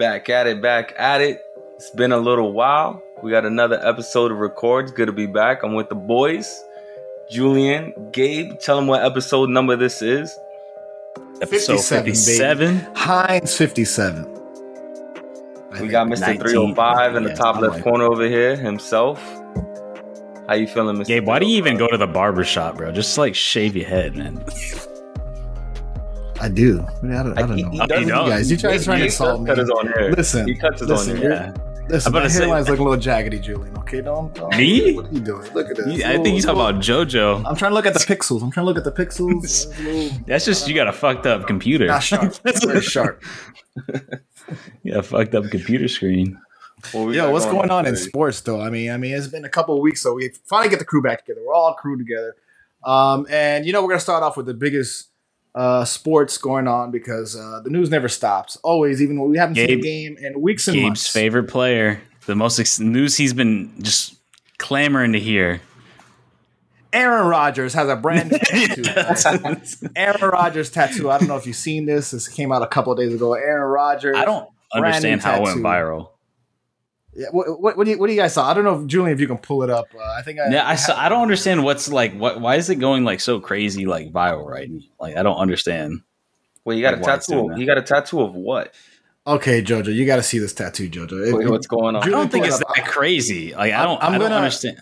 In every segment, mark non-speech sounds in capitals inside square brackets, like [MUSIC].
Back at it, back at it. It's been a little while. We got another episode of Records. Good to be back. I'm with the boys. Julian, Gabe, tell them what episode number this is. Episode 57. 57. Heinz 57. we got Mr. 19, 305 in the top left like corner over here himself. How you feeling, Mr. Gabe, why do you even oh go to the barber shop, bro? Just like shave your head, man. [LAUGHS] I do. I, mean, I don't, I don't know. He, he you guys, you guys trying to insult me? Cut his own hair. Listen, he cuts his listen, own hair. Listen, my hairline's looking a little jaggedy, Julian. Okay, don't. don't me? What are you doing? Look at this. I think you talking about JoJo. I'm trying to look at the pixels. I'm trying to look at the pixels. [LAUGHS] That's just you got a fucked up computer. Not sharp. [LAUGHS] very sharp. [LAUGHS] yeah, fucked up computer screen. Well, Yo, what's going on in sports though? I mean, I mean, it's been a couple of weeks, so we finally get the crew back together. We're all crew together, um, and you know, we're gonna start off with the biggest uh, sports going on because uh, the news never stops. Always, even when we haven't Gabe, seen a game in weeks and Gabe's months. favorite player, the most ex- news he's been just clamoring to hear. Aaron Rodgers has a brand new [LAUGHS] tattoo. Aaron Rodgers tattoo. I don't know if you've seen this. This came out a couple days ago. Aaron Rodgers. I don't understand how it went viral. Yeah, what, what, what, do you what do you guys saw? I don't know, if, Julian, if you can pull it up. Uh, I think I, yeah, I, I saw. I don't understand what's like. What? Why is it going like so crazy, like viral, right? Like I don't understand. Well, you got like, a tattoo. You got a tattoo of what? Okay, Jojo, you got to see this tattoo, Jojo. It, Wait, what's going on? I don't think it's that crazy. Like I don't. I'm I do not understand.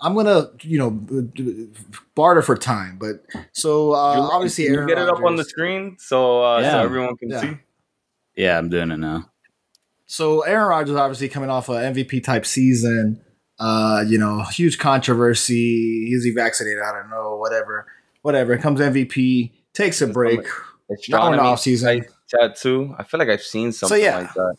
I'm gonna, you know, barter for time, but so uh, obviously, you get it up on the screen so uh, yeah. so everyone can yeah. see. Yeah, I'm doing it now. So Aaron Rodgers obviously coming off an MVP type season. Uh, you know, huge controversy. Is he vaccinated? I don't know. Whatever, whatever. Comes MVP, takes a break. Now in off season. Tattoo. I feel like I've seen something so, yeah. like that.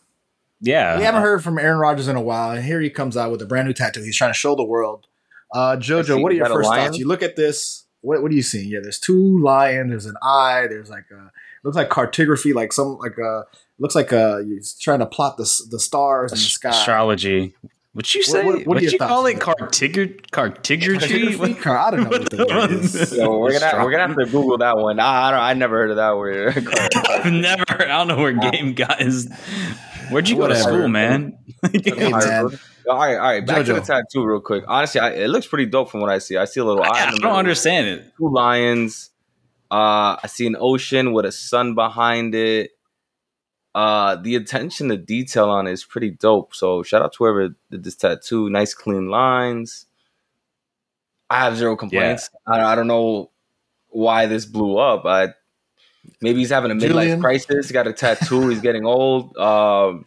Yeah, we haven't heard from Aaron Rodgers in a while, and here he comes out with a brand new tattoo. He's trying to show the world. Uh, Jojo, what are your first thoughts? You look at this. What, what are you seeing? Yeah, there's two lions. There's an eye. There's like a looks like cartography, like some like a looks like uh he's trying to plot the the stars in the sky. Astrology. What you say? What, what, what, what you call it? Cartigraphy? Cartigraphy? I don't know what the [LAUGHS] is. Yo, we're gonna we're gonna have to Google that one. I, I don't. I never heard of that word. [LAUGHS] I've never. I don't know where Gabe got his. Where'd you Whatever. go to school, man? hey, man. All right, all right. Back Jojo. to the tattoo, real quick. Honestly, I, it looks pretty dope from what I see. I see a little. I, I don't understand it. Two lions. Uh, I see an ocean with a sun behind it. Uh, the attention to detail on it is pretty dope. So shout out to whoever did this tattoo. Nice clean lines. I have zero complaints. Yeah. I, I don't know why this blew up. I maybe he's having a midlife Julian. crisis. He got a tattoo. he's getting old. Um,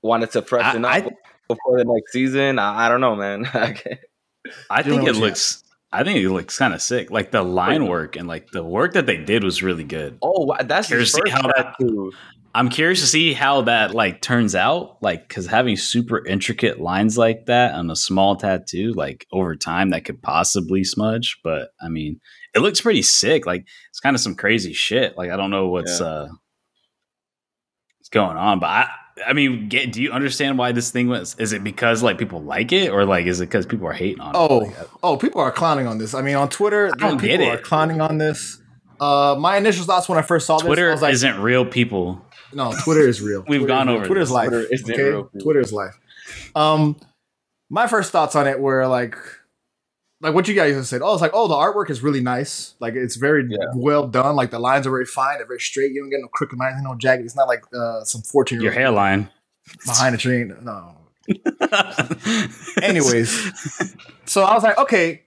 wanted to freshen I, up I, before the next season. I, I don't know, man. [LAUGHS] I think it looks. I think it looks kind of sick. Like the line work and like the work that they did was really good. Oh, that's his first how tattoo. That, I'm curious to see how that like turns out. Like, because having super intricate lines like that on a small tattoo, like over time, that could possibly smudge. But I mean, it looks pretty sick. Like, it's kind of some crazy shit. Like, I don't know what's yeah. uh what's going on, but I I mean, get, do you understand why this thing was? Is it because like people like it, or like is it because people are hating on oh, it? Oh, oh, people are clowning on this. I mean, on Twitter, I people are clowning on this. Uh, my initial thoughts when I first saw Twitter this, Twitter like, isn't real people. No, Twitter is real. We've Twitter gone over Twitter's this. life. Twitter isn't okay? real. Twitter's life. Um, my first thoughts on it were like, like what you guys said. Oh, it's like, oh, the artwork is really nice. Like it's very yeah. well done. Like the lines are very fine. They're very straight. You don't get no crooked lines, no jagged. It's not like uh, some fourteen. Your hairline behind a tree. No. [LAUGHS] Anyways, so I was like, okay,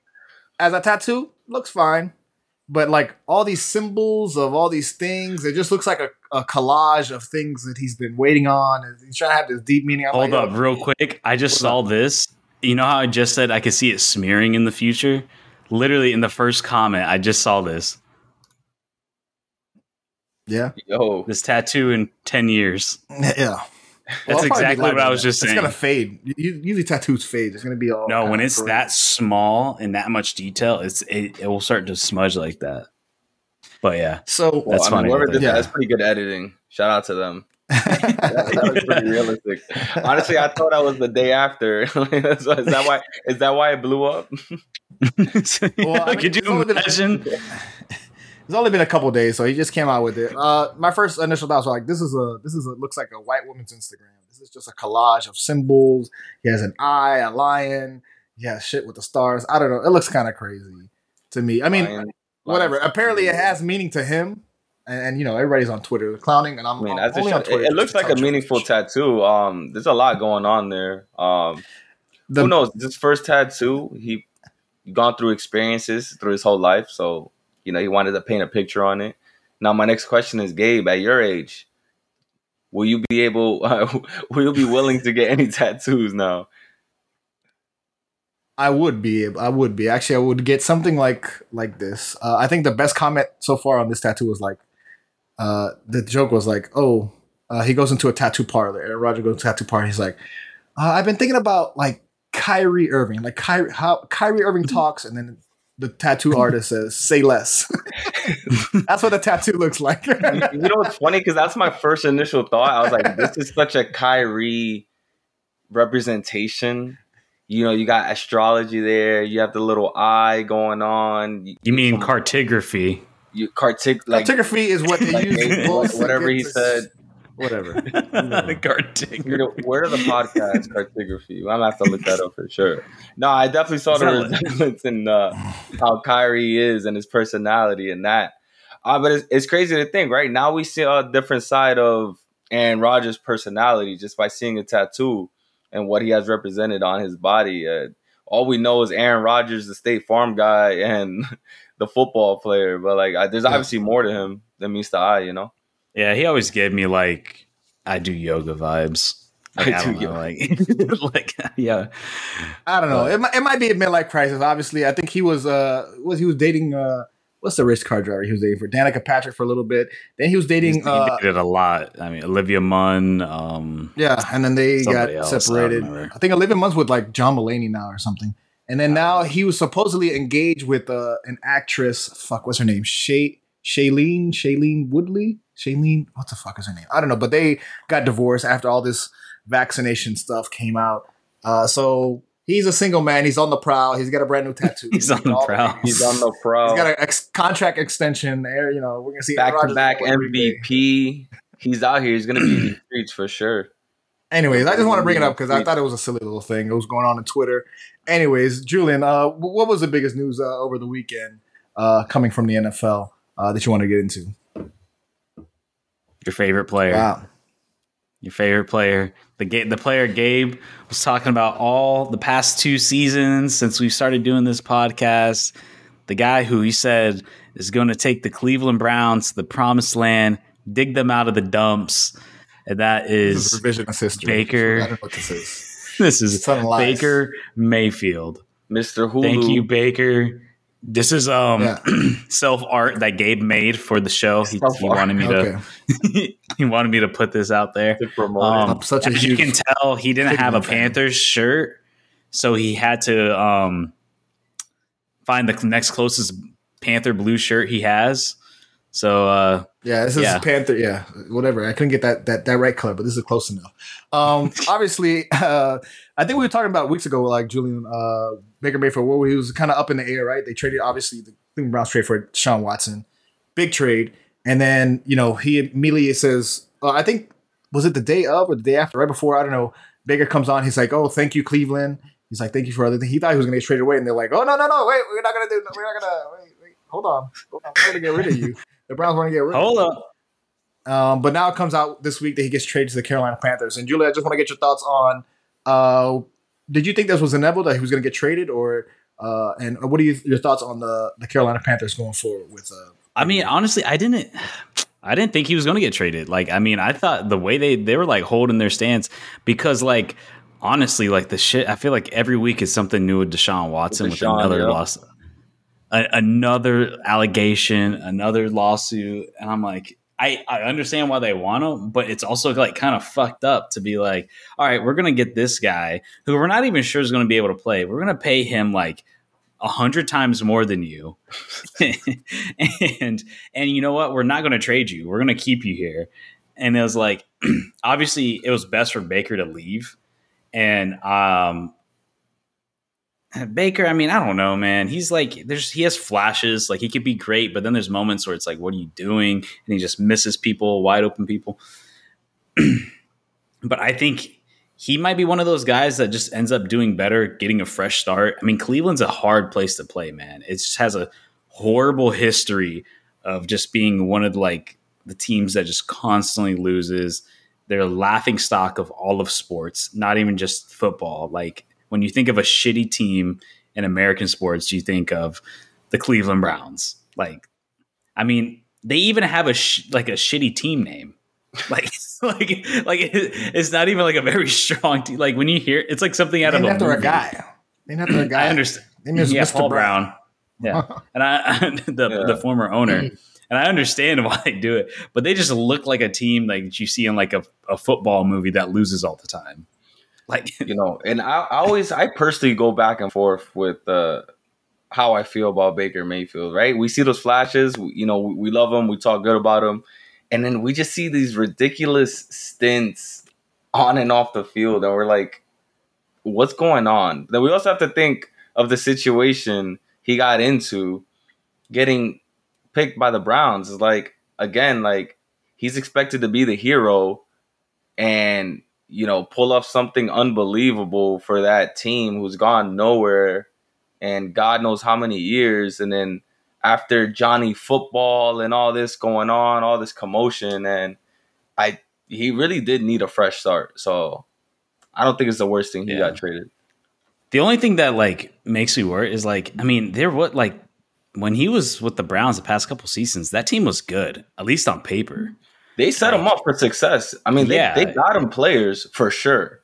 as a tattoo, looks fine. But like all these symbols of all these things, it just looks like a, a collage of things that he's been waiting on. He's trying to have this deep meaning. I'm Hold like, up, real quick. I just saw up? this. You know how I just said I could see it smearing in the future? Literally in the first comment, I just saw this. Yeah. Yo. This tattoo in 10 years. Yeah. That's exactly what I was just saying. It's gonna fade. Usually tattoos fade. It's gonna be all. No, when it's that small and that much detail, it's it, it will start to smudge like that. But yeah, so well, that's I funny. Mean, whoever did yeah. that, that's pretty good editing. Shout out to them. That, that, was pretty realistic. Honestly, I thought that was the day after. [LAUGHS] is that why? Is that why it blew up? [LAUGHS] well, I mean, could you imagine? [LAUGHS] It's only been a couple days, so he just came out with it. Uh, my first initial thoughts were like, "This is a this is a looks like a white woman's Instagram. This is just a collage of symbols. He has an eye, a lion. He has shit with the stars. I don't know. It looks kind of crazy to me. I mean, lion, whatever. Lion. Apparently, it has meaning to him, and, and, you know everybody's on Twitter clowning, and I'm. I mean, I'm only on Twitter it, it looks like a meaningful tattoo. Um, there's a lot going on there. Um, the, who knows? This first tattoo, he gone through experiences through his whole life, so you know, he wanted to paint a picture on it. Now, my next question is, Gabe, at your age, will you be able, uh, [LAUGHS] will you be willing to get any tattoos now? I would be. I would be. Actually, I would get something like like this. Uh, I think the best comment so far on this tattoo was like, uh, the joke was like, oh, uh, he goes into a tattoo parlor. and Roger goes to a tattoo parlor. He's like, uh, I've been thinking about like Kyrie Irving, like Kyrie, how Kyrie Irving talks, and then the tattoo artist says, "Say less." [LAUGHS] that's what the tattoo looks like. [LAUGHS] you know what's funny? Because that's my first initial thought. I was like, "This is such a Kyrie representation." You know, you got astrology there. You have the little eye going on. You, you mean cartography? You cartig- like, cartography is what they like, use. Whatever he said whatever. cartography. You know, where are the podcast cartography? I'm gonna have to look that up for sure. No, I definitely saw the resemblance in uh, how Kyrie is and his personality and that. Uh, but it's, it's crazy to think, right? Now we see a different side of Aaron Rodgers' personality just by seeing a tattoo and what he has represented on his body. Uh, all we know is Aaron Rodgers, the State Farm guy, and the football player. But like, I, there's obviously more to him than meets the eye, you know. Yeah, he always gave me like I do yoga vibes. Like, I, I do know, like, [LAUGHS] like yeah. I don't know. It might, it might be a midlife crisis. Obviously, I think he was uh was he was dating uh what's the race car driver he was dating for Danica Patrick for a little bit. Then he was dating. He uh, dated a lot. I mean, Olivia Munn. Um, yeah, and then they got else, separated. I, I, think Olivia Munn's with like John Mulaney now or something. And then now he was supposedly engaged with uh, an actress. Fuck, what's her name? Shay Shailene Shailene Woodley. Shailene, what the fuck is her name? I don't know, but they got divorced after all this vaccination stuff came out. Uh, so he's a single man. He's on the prowl. He's got a brand new [LAUGHS] tattoo. he's, on the prowl. He's on the prowl. He's got a ex- contract extension there. You know, we're gonna see back to back MVP. He's out here. He's gonna be in the streets for sure. Anyways, I just want to bring it up because I thought it was a silly little thing. It was going on on Twitter. Anyways, Julian, uh, what was the biggest news uh, over the weekend uh, coming from the NFL uh, that you want to get into? Your favorite player. Wow. Your favorite player. The ga- the player Gabe was talking about all the past two seasons since we started doing this podcast. The guy who he said is going to take the Cleveland Browns to the promised land, dig them out of the dumps. And that is, is revisionist history. Baker. I don't know what this is. [LAUGHS] this is Baker Mayfield. Mr. Hulu. Thank you, Baker. This is um yeah. [CLEARS THROAT] self art that Gabe made for the show. He, he wanted me to [LAUGHS] he wanted me to put this out there. Um, such as you can tell, he didn't have a Panthers shirt, so he had to um find the next closest Panther blue shirt he has. So uh yeah, this is yeah. Panther. Yeah, whatever. I couldn't get that that that right color, but this is close enough. Um, [LAUGHS] obviously, uh, I think we were talking about weeks ago, like Julian uh, Baker Mayfield, where he was kind of up in the air, right? They traded obviously the Cleveland Browns trade for Sean Watson, big trade, and then you know he immediately says, uh, I think was it the day of or the day after, right before I don't know. Baker comes on, he's like, "Oh, thank you, Cleveland." He's like, "Thank you for other things." He thought he was going to get traded away, and they're like, "Oh no, no, no, wait, we're not going to do, we're not going to wait, wait, hold on, we're going to get rid of you." [LAUGHS] The Browns want to get rid. Hold of up. Um, but now it comes out this week that he gets traded to the Carolina Panthers. And Julia, I just want to get your thoughts on. Uh, did you think this was inevitable that he was going to get traded, or uh, and what are you, your thoughts on the the Carolina Panthers going forward with? Uh, I mean, honestly, I didn't. I didn't think he was going to get traded. Like, I mean, I thought the way they they were like holding their stance because like honestly, like the shit. I feel like every week is something new with Deshaun Watson with, Deshaun, with another yeah. loss a, another allegation, another lawsuit, and I'm like, I, I understand why they want him, but it's also like kind of fucked up to be like, all right, we're gonna get this guy who we're not even sure is gonna be able to play. We're gonna pay him like a hundred times more than you, [LAUGHS] and and you know what? We're not gonna trade you. We're gonna keep you here. And it was like, [CLEARS THROAT] obviously, it was best for Baker to leave, and um, [SIGHS] Baker, I mean, I don't know, man. He's like, there's he has flashes, like he could be great, but then there's moments where it's like, what are you doing? And he just misses people, wide open people. [CLEARS THROAT] but I think he might be one of those guys that just ends up doing better, getting a fresh start. I mean, Cleveland's a hard place to play, man. It just has a horrible history of just being one of like the teams that just constantly loses. They're laughing stock of all of sports, not even just football. Like when you think of a shitty team in American sports, you think of the Cleveland Browns. Like, I mean, they even have a sh- like a shitty team name. Like, [LAUGHS] like, like it's not even like a very [LAUGHS] strong team. Like when you hear, it's like something out of a, after a guy. Named after a guy. I understand. yeah, Mr. Paul Brown. Brown. Yeah, [LAUGHS] and I the yeah. the former owner, and I understand why they do it, but they just look like a team like you see in like a, a football movie that loses all the time. Like [LAUGHS] you know, and I, I always I personally go back and forth with uh, how I feel about Baker Mayfield. Right, we see those flashes. We, you know, we, we love him. We talk good about him, and then we just see these ridiculous stints on and off the field, and we're like, what's going on? Then we also have to think of the situation he got into getting picked by the Browns is like again like he's expected to be the hero and you know pull off something unbelievable for that team who's gone nowhere and God knows how many years and then after Johnny football and all this going on all this commotion and I he really did need a fresh start so I don't think it's the worst thing he yeah. got traded the only thing that like makes me worry is like, I mean, there what like when he was with the Browns the past couple seasons, that team was good, at least on paper. They set like, him up for success. I mean, they, yeah. they got him players for sure.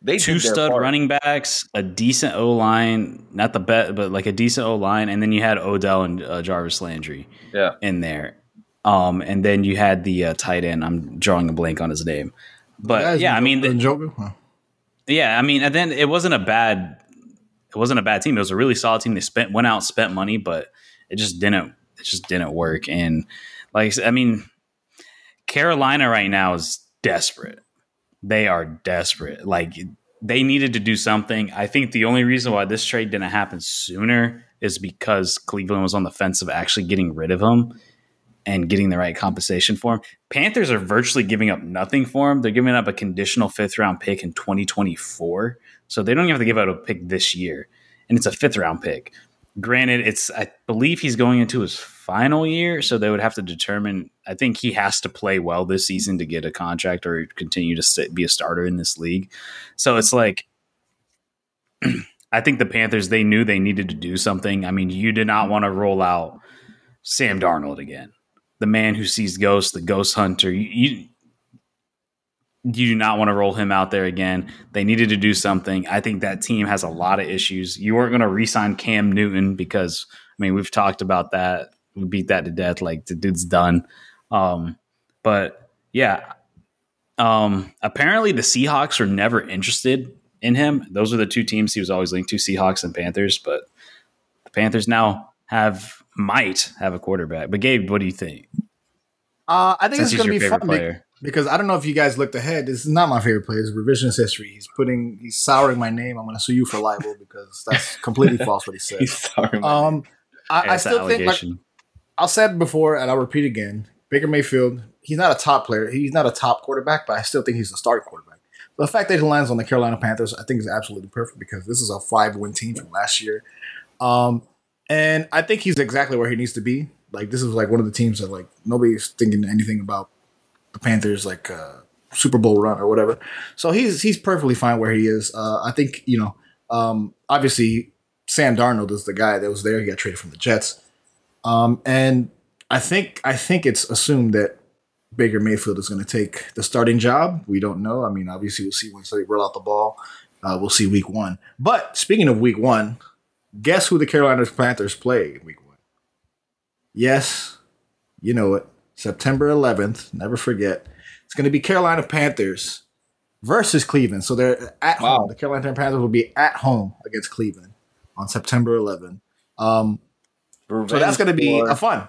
They two stud part. running backs, a decent O line, not the best, but like a decent O line, and then you had Odell and uh, Jarvis Landry, yeah, in there. Um, and then you had the uh, tight end. I'm drawing a blank on his name, but yeah, I mean, the, yeah, I mean, and then it wasn't a bad it wasn't a bad team. It was a really solid team. They spent went out, spent money, but it just didn't it just didn't work. And like I mean, Carolina right now is desperate. They are desperate. Like they needed to do something. I think the only reason why this trade didn't happen sooner is because Cleveland was on the fence of actually getting rid of him and getting the right compensation for him. Panthers are virtually giving up nothing for him. They're giving up a conditional fifth round pick in 2024. So they don't even have to give out a pick this year. And it's a fifth round pick. Granted, it's I believe he's going into his final year, so they would have to determine. I think he has to play well this season to get a contract or continue to sit, be a starter in this league. So it's like, [CLEARS THROAT] I think the Panthers they knew they needed to do something. I mean, you did not want to roll out Sam Darnold again, the man who sees ghosts, the ghost hunter. You, you you do not want to roll him out there again. They needed to do something. I think that team has a lot of issues. You weren't going to re-sign Cam Newton because I mean we've talked about that. We beat that to death. Like the dude's done. Um, but yeah, um, apparently the Seahawks were never interested in him. Those are the two teams he was always linked to: Seahawks and Panthers. But the Panthers now have might have a quarterback. But Gabe, what do you think? Uh, I think Since it's going to be fun. Player because I don't know if you guys looked ahead. This is not my favorite play. It's revisionist history. He's putting, he's souring my name. I'm going to sue you for libel because that's [LAUGHS] completely false what he said. he's souring um, I, I still think, like, I'll say it before and I'll repeat again. Baker Mayfield, he's not a top player. He's not a top quarterback, but I still think he's a starting quarterback. the fact that he lands on the Carolina Panthers, I think is absolutely perfect because this is a five win team from last year. Um, and I think he's exactly where he needs to be. Like this is like one of the teams that like nobody's thinking anything about Panthers like uh, Super Bowl run or whatever. So he's he's perfectly fine where he is. Uh, I think you know, um, obviously Sam Darnold is the guy that was there. He got traded from the Jets, um, and I think I think it's assumed that Baker Mayfield is going to take the starting job. We don't know. I mean, obviously we'll see once they roll out the ball. Uh, we'll see week one. But speaking of week one, guess who the Carolina Panthers play week one? Yes, you know it. September 11th. Never forget. It's going to be Carolina Panthers versus Cleveland. So they're at wow. home. The Carolina Panthers will be at home against Cleveland on September 11th. Um, so that's going to be a fun.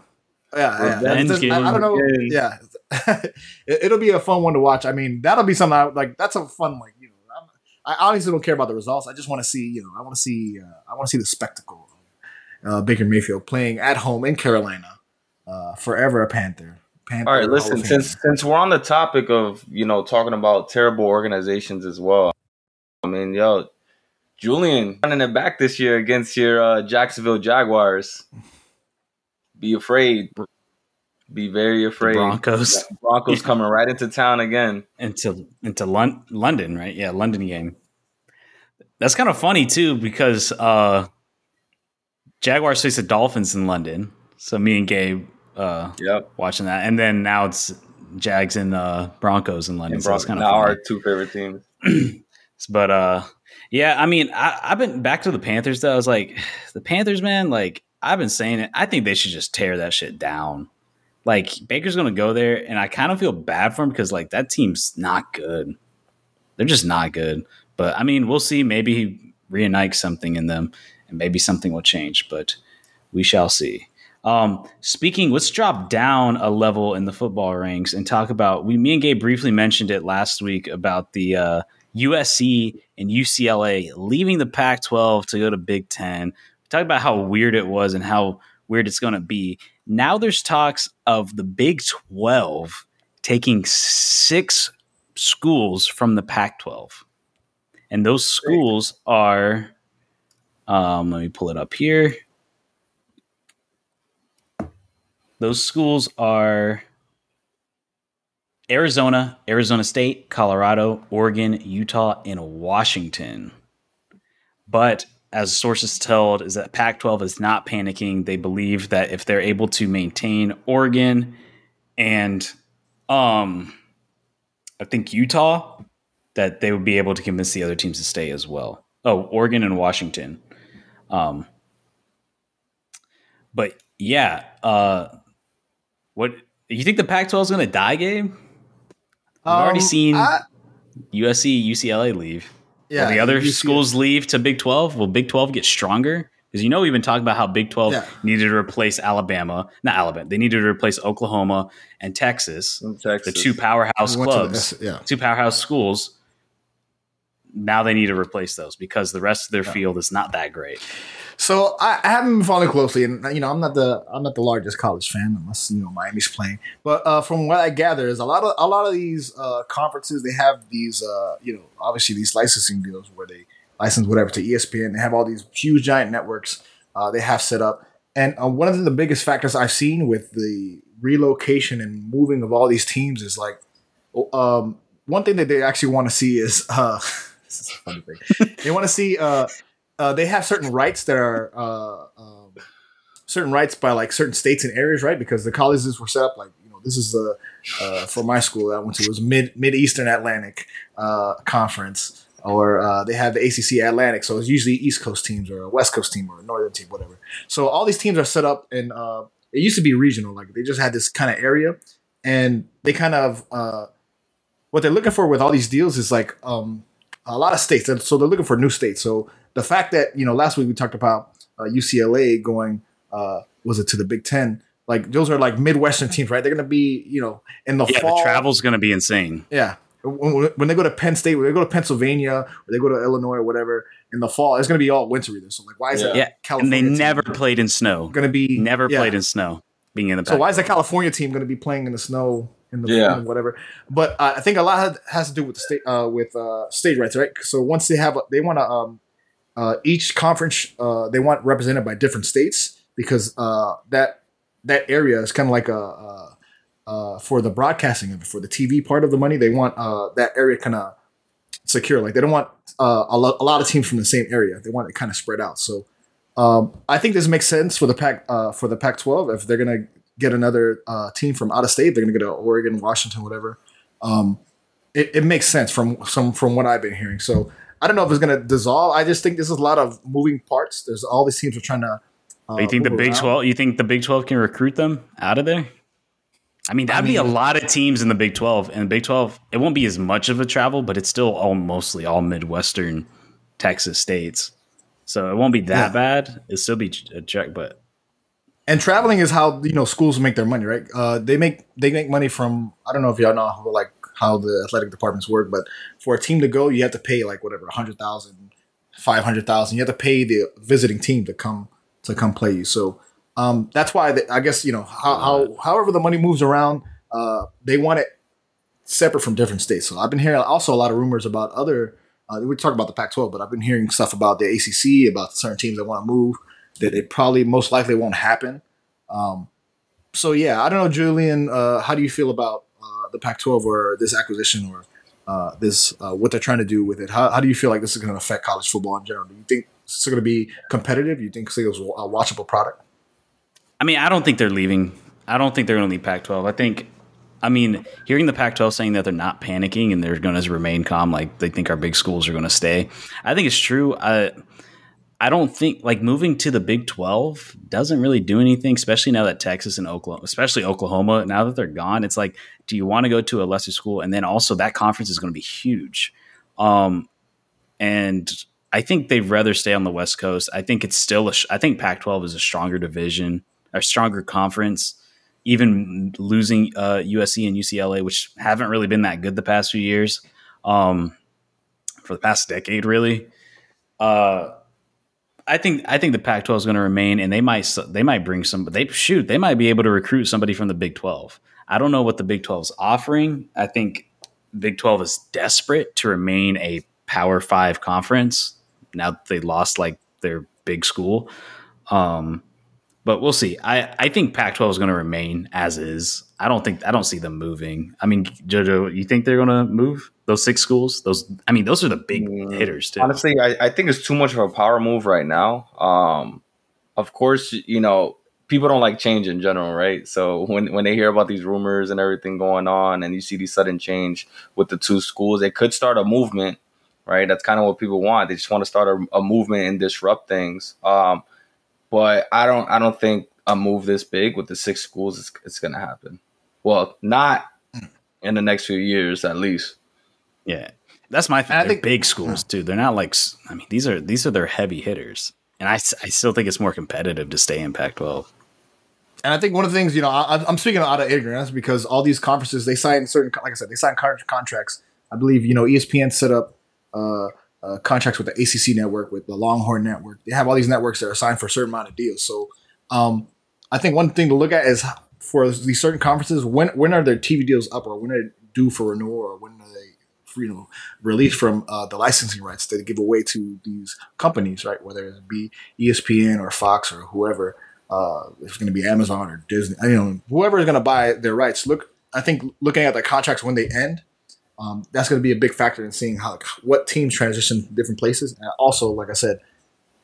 Yeah, yeah. I, don't know. Yeah, [LAUGHS] it, will be a fun one to watch. I mean, that'll be something I, like. That's a fun like you know. I'm, I obviously don't care about the results. I just want to see, you know, I want to see, uh, I want to see the spectacle of uh, Baker Mayfield playing at home in Carolina, uh, forever a Panther. Panther All right, listen. Since since we're on the topic of you know talking about terrible organizations as well, I mean, yo, Julian running it back this year against your uh, Jacksonville Jaguars. Be afraid. Be very afraid. The Broncos. Broncos [LAUGHS] coming right into town again. Into into Lon- London, right? Yeah, London game. That's kind of funny too because uh, Jaguars face the Dolphins in London. So me and Gabe uh, yep. watching that, and then now it's Jags and uh, Broncos in London. And so it's kind of now our two favorite teams. [CLEARS THROAT] but uh, yeah, I mean, I, I've been back to the Panthers though. I was like, [SIGHS] the Panthers, man, like I've been saying it. I think they should just tear that shit down. Like Baker's going to go there, and I kind of feel bad for him because like that team's not good. They're just not good. But I mean, we'll see. Maybe he reunites something in them, and maybe something will change. But we shall see. Um, speaking, let's drop down a level in the football ranks and talk about. We, me and Gabe briefly mentioned it last week about the uh, USC and UCLA leaving the Pac-12 to go to Big Ten. We talked about how weird it was and how weird it's going to be. Now there's talks of the Big 12 taking six schools from the Pac 12. And those schools are, um, let me pull it up here. Those schools are Arizona, Arizona State, Colorado, Oregon, Utah, and Washington. But as sources told, is that Pac 12 is not panicking. They believe that if they're able to maintain Oregon and um, I think Utah, that they would be able to convince the other teams to stay as well. Oh, Oregon and Washington. Um, but yeah, uh, what you think the Pac 12 is going to die, Gabe? We've um, already seen I, USC, UCLA leave. Yeah, Will the other schools leave to Big 12? Will Big 12 get stronger? Because you know we've been talking about how Big 12 yeah. needed to replace Alabama, not Alabama. They needed to replace Oklahoma and Texas, and Texas. the two powerhouse clubs, yeah. two powerhouse schools. Now they need to replace those because the rest of their yeah. field is not that great. So I, I, haven't been following closely, and you know I'm not the I'm not the largest college fan unless you know Miami's playing. But uh, from what I gather, is a lot of a lot of these uh, conferences they have these uh, you know obviously these licensing deals where they license whatever to ESPN. They have all these huge giant networks uh, they have set up, and uh, one of the biggest factors I've seen with the relocation and moving of all these teams is like um, one thing that they actually want to see is uh, [LAUGHS] this is a funny thing. they want to see uh, they have certain rights that are uh, um, certain rights by like certain states and areas, right? Because the colleges were set up like you know this is uh, for my school that I went to was mid mid Eastern Atlantic uh, conference, or uh, they have the ACC Atlantic, so it's usually East Coast teams or a West Coast team or a Northern team, whatever. So all these teams are set up, and uh, it used to be regional, like they just had this kind of area, and they kind of what they're looking for with all these deals is like um, a lot of states, and so they're looking for new states. So the fact that you know last week we talked about uh, UCLA going uh, was it to the Big Ten? Like those are like Midwestern teams, right? They're going to be you know in the yeah, fall. The travel's going to be insane. Yeah, when, when, they go to Penn State, when they go to Pennsylvania, or they go to Illinois or whatever in the fall, it's going to be all winter either. So like, why is yeah. that? Yeah, California and they never played in snow. Going to be never yeah. played in snow. Being in the so why is the California team going to be playing in the snow in the yeah. whatever. But uh, I think a lot has to do with the state uh, with uh, state rights, right? So once they have, they want to um, uh, each conference uh, they want represented by different states because uh, that that area is kind of like a, a uh, for the broadcasting of it, for the TV part of the money. They want uh, that area kind of secure. Like they don't want uh, a, lo- a, lot of teams from the same area. They want it kind of spread out. So um, I think this makes sense for the Pac for the Pac-12 if they're gonna get another team from out of state. They're gonna go to Oregon, Washington, whatever. Um, it, it makes sense from some from what I've been hearing. So I don't know if it's going to dissolve. I just think there's a lot of moving parts. There's all these teams are trying to. Uh, you think the Big around. Twelve? You think the Big Twelve can recruit them out of there? I mean, that'd I mean, be a lot of teams in the Big Twelve, and the Big Twelve it won't be as much of a travel, but it's still all mostly all Midwestern Texas states, so it won't be that yeah. bad. It'll still be a check, but and traveling is how you know schools make their money, right? Uh, they make they make money from I don't know if y'all know how, like how the athletic departments work, but for a team to go, you have to pay like whatever, 100,000, 500,000. You have to pay the visiting team to come to come play you. So um, that's why they, I guess you know how, how however the money moves around, uh, they want it separate from different states. So I've been hearing also a lot of rumors about other. Uh, we talk about the Pac-12, but I've been hearing stuff about the ACC, about certain teams that want to move. That it probably most likely won't happen. Um, so yeah, I don't know, Julian. Uh, how do you feel about uh, the Pac-12 or this acquisition or uh, this uh, what they're trying to do with it? How, how do you feel like this is going to affect college football in general? Do you think it's going to be competitive? Do You think it's a watchable product? I mean, I don't think they're leaving. I don't think they're going to leave Pac-12. I think, I mean, hearing the Pac-12 saying that they're not panicking and they're going to remain calm, like they think our big schools are going to stay. I think it's true. I, I don't think like moving to the Big 12 doesn't really do anything, especially now that Texas and Oklahoma, especially Oklahoma, now that they're gone, it's like, do you want to go to a lesser school? And then also that conference is going to be huge. Um, and I think they'd rather stay on the West Coast. I think it's still a, I think Pac 12 is a stronger division a stronger conference. Even losing uh, USC and UCLA, which haven't really been that good the past few years, um, for the past decade, really. Uh, I think I think the Pac-12 is going to remain, and they might they might bring some. They shoot, they might be able to recruit somebody from the Big 12. I don't know what the Big 12 is offering. I think Big 12 is desperate to remain a Power Five conference. Now that they lost like their big school, um, but we'll see. I, I think Pac-12 is going to remain as is. I don't think I don't see them moving. I mean, Jojo, you think they're going to move those six schools? Those, I mean, those are the big mm, hitters. Too. Honestly, I, I think it's too much of a power move right now. Um, of course, you know people don't like change in general, right? So when when they hear about these rumors and everything going on, and you see these sudden change with the two schools, it could start a movement, right? That's kind of what people want. They just want to start a, a movement and disrupt things. Um, but I don't I don't think a move this big with the six schools is it's going to happen. Well, not in the next few years at least. Yeah. That's my thing. I think big schools too. They're not like I mean these are these are their heavy hitters. And I, I still think it's more competitive to stay in Pac-12. And I think one of the things, you know, I, am speaking out of ignorance because all these conferences they sign certain, like I said, they sign contracts. I believe you know ESPN set up uh, uh, contracts with the ACC network, with the Longhorn network. They have all these networks that are signed for a certain amount of deals. So um, I think one thing to look at is for these certain conferences, when when are their TV deals up, or when are they due for renewal, or when are they you know released from uh, the licensing rights that they give away to these companies, right? Whether it be ESPN or Fox or whoever. Uh, it's going to be Amazon or Disney. You know, whoever is going to buy their rights. Look, I think looking at the contracts when they end, um, that's going to be a big factor in seeing how what teams transition to different places. And also, like I said,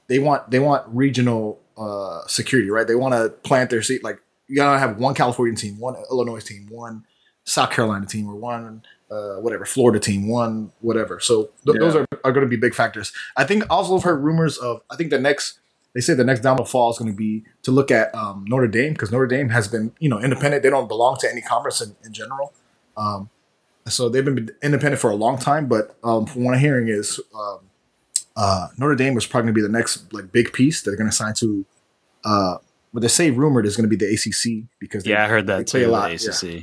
they want they want regional uh, security, right? They want to plant their seat. Like you gotta have one California team, one Illinois team, one South Carolina team, or one uh, whatever Florida team, one whatever. So th- yeah. those are, are going to be big factors. I think also I've heard rumors of. I think the next they say the next domino fall is going to be to look at um, Notre Dame because Notre Dame has been you know independent. They don't belong to any conference in, in general. Um, so they've been independent for a long time, but um, from what I'm hearing is um, uh, Notre Dame was probably going to be the next like big piece that they're going to sign to. Uh, but they say rumored is going to be the ACC because they, yeah, I heard that too. a lot. ACC. Yeah.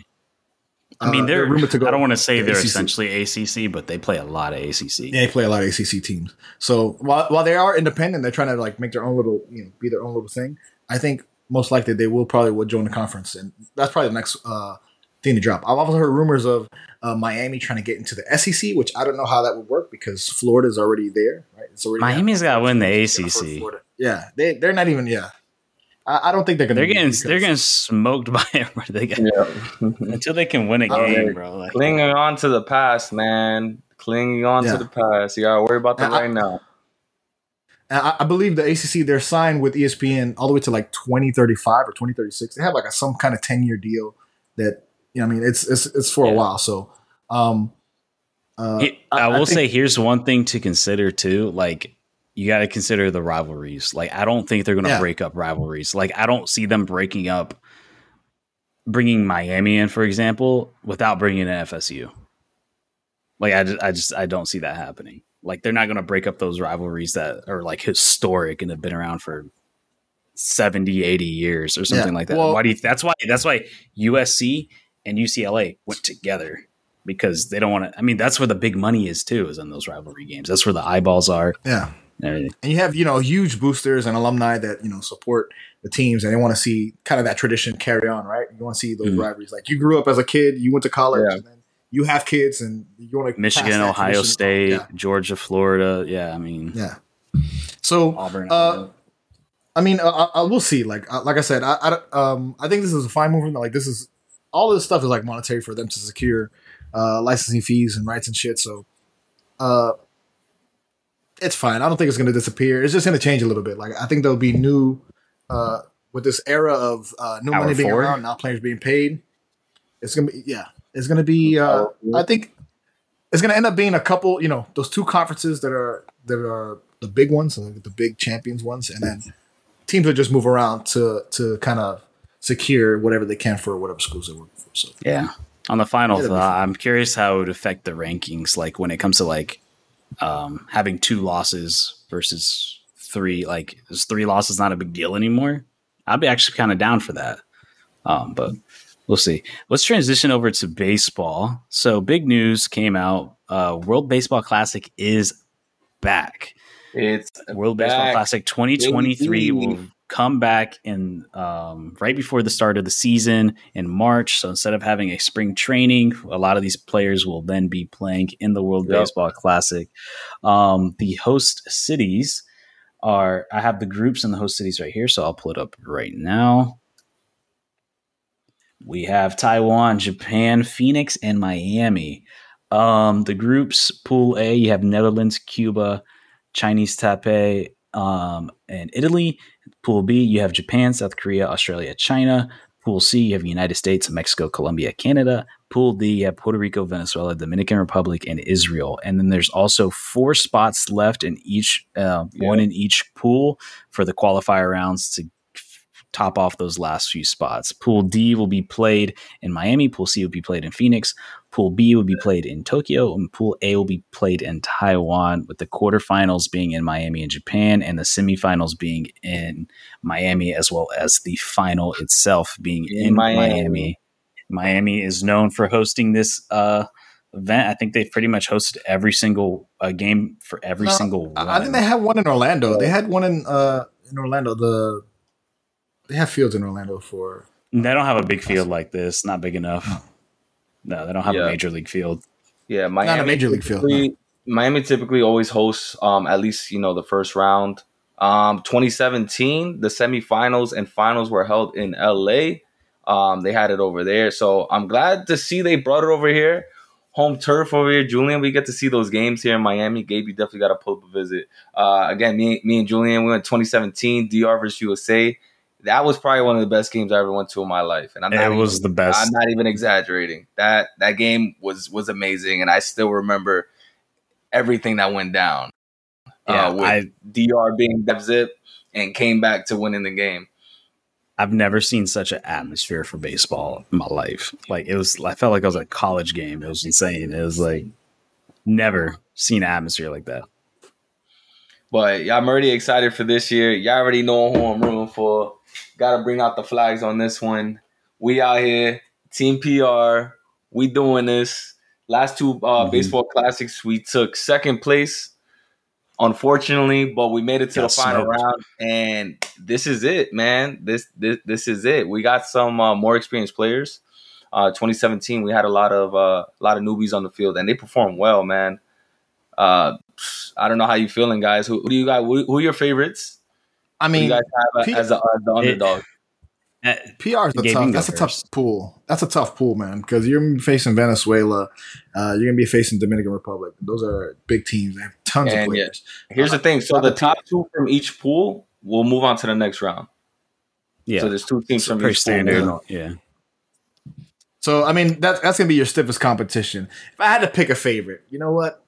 I mean, uh, they're, rumored to go. I don't want to say they're ACC. essentially ACC, but they play a lot of ACC. Yeah, they play a lot of ACC teams. So while while they are independent, they're trying to like make their own little, you know, be their own little thing. I think most likely they will probably will join the conference, and that's probably the next uh, thing to drop. I've also heard rumors of uh, Miami trying to get into the SEC, which I don't know how that would work because Florida's already there, right? It's already Miami's got to win the ACC. Yeah, they they're not even. Yeah, I, I don't think they're gonna. They're getting they're getting smoked [LAUGHS] by everywhere they get yeah. until they can win a [LAUGHS] game, bro. Like, clinging on to the past, man. Clinging on yeah. to the past. You gotta worry about the right now. I, I believe the ACC they're signed with ESPN all the way to like 2035 or 2036. They have like a, some kind of 10 year deal that you know, I mean, it's it's it's for yeah. a while. So, um, uh, I, I, will I think, say here's one thing to consider too. Like, you got to consider the rivalries. Like, I don't think they're going to yeah. break up rivalries. Like, I don't see them breaking up, bringing Miami in, for example, without bringing in FSU. Like, I just, I just, I don't see that happening. Like, they're not going to break up those rivalries that are like historic and have been around for 70 80 years or something yeah. like that well, why do you that's why that's why usc and UCLA went together. because they don't want to. I mean, that's where the big money is too, is in those rivalry games. That's where the eyeballs are. Yeah. And, and you have, you know, huge boosters and alumni that, you know, support the teams and they want to see kind of that tradition carry on, right? You want to see those mm-hmm. rivalries. Like you grew up as a kid, you went to college, yeah. and then you have kids and you want to Michigan, Ohio State, yeah. Georgia, Florida. Yeah, I mean, yeah. So Auburn. Uh, I mean, I, I, will see. Like, like I said, I, I, um, I think this is a fine movement. Like, this is all this stuff is like monetary for them to secure uh, licensing fees and rights and shit. So, uh, it's fine. I don't think it's going to disappear. It's just going to change a little bit. Like, I think there'll be new uh, with this era of uh, no Hour money being four. around, now players being paid. It's gonna be yeah. It's gonna be. Uh, I think it's gonna end up being a couple. You know, those two conferences that are that are the big ones, the big champions ones, and then teams will just move around to to kind of secure whatever they can for whatever schools they're working for. So yeah. On the final yeah, I'm curious how it would affect the rankings, like when it comes to like um, having two losses versus three. Like, is three losses not a big deal anymore? I'd be actually kind of down for that. Um, but we'll see. Let's transition over to baseball. So, big news came out. Uh, World Baseball Classic is back. It's World back. Baseball Classic 2023 will come back in um, right before the start of the season in March. So instead of having a spring training, a lot of these players will then be playing in the World yep. Baseball Classic. Um, the host cities are I have the groups and the host cities right here, so I'll pull it up right now. We have Taiwan, Japan, Phoenix, and Miami. Um, the groups pool A, you have Netherlands, Cuba, Chinese Taipei, um, and Italy. Pool B, you have Japan, South Korea, Australia, China. Pool C, you have United States, Mexico, Colombia, Canada. Pool D, you have Puerto Rico, Venezuela, Dominican Republic, and Israel. And then there's also four spots left in each, uh, one in each pool for the qualifier rounds to top off those last few spots. Pool D will be played in Miami. Pool C will be played in Phoenix. Pool B will be played in Tokyo. And Pool A will be played in Taiwan, with the quarterfinals being in Miami and Japan, and the semifinals being in Miami, as well as the final itself being in, in Miami. Miami. Miami is known for hosting this uh, event. I think they've pretty much hosted every single uh, game for every no, single. One. I think they had one in Orlando. They had one in uh, in Orlando. The they have fields in Orlando for. They don't have a big field like this. Not big enough. No, they don't have yeah. a major league field. Yeah, Miami not a major league field. No. Miami typically always hosts um, at least you know the first round. Um, 2017, the semifinals and finals were held in LA. Um, they had it over there, so I'm glad to see they brought it over here. Home turf over here, Julian. We get to see those games here in Miami. Gabe, you definitely got to pull up a visit. Uh, again, me, me and Julian, we went 2017 DR versus USA that was probably one of the best games I ever went to in my life, and I'm not it even, was the best. I'm not even exaggerating. That that game was was amazing, and I still remember everything that went down. Uh, yeah, uh, with I, DR being dev zip and came back to winning the game. I've never seen such an atmosphere for baseball in my life. Like it was, I felt like I was at a college game. It was insane. It was like never seen an atmosphere like that. But yeah, I'm already excited for this year. Y'all already know who I'm rooting for. Got to bring out the flags on this one. We out here, Team PR. We doing this. Last two uh, mm-hmm. baseball classics, we took second place, unfortunately, but we made it to got the final smoked. round, and this is it, man. This this this is it. We got some uh, more experienced players. Uh, 2017, we had a lot of uh, a lot of newbies on the field, and they performed well, man. Uh, I don't know how you feeling, guys. Who, who do you guys? Who, who, are your favorites? I mean, you guys have P- as, a, as the underdog. It, PR is a tough. That's a tough pool. That's a tough pool, man. Because you're facing Venezuela, uh, you're gonna be facing Dominican Republic. Those are big teams. They have tons and of players. Yeah. Here's uh, the thing. So the top two from each pool will move on to the next round. Yeah. So there's two teams from each standard. Pool. Yeah. So I mean that's that's gonna be your stiffest competition. If I had to pick a favorite, you know what?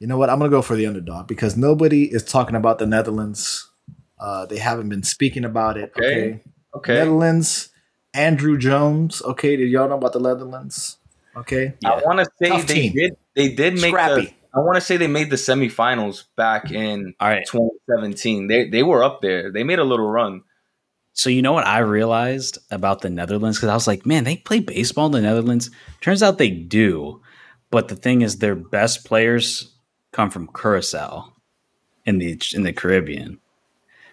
You know what? I'm gonna go for the underdog because nobody is talking about the Netherlands. Uh, they haven't been speaking about it. Okay. okay. Okay. Netherlands. Andruw Jones. Okay. Did y'all know about the Netherlands? Okay. Yeah. I want to say Tough they team. did. They did make Scrappy. the. I want to say they made the semifinals back in All right. 2017. They they were up there. They made a little run. So you know what I realized about the Netherlands because I was like, man, they play baseball in the Netherlands. Turns out they do, but the thing is, their best players come from Curacao in the in the Caribbean.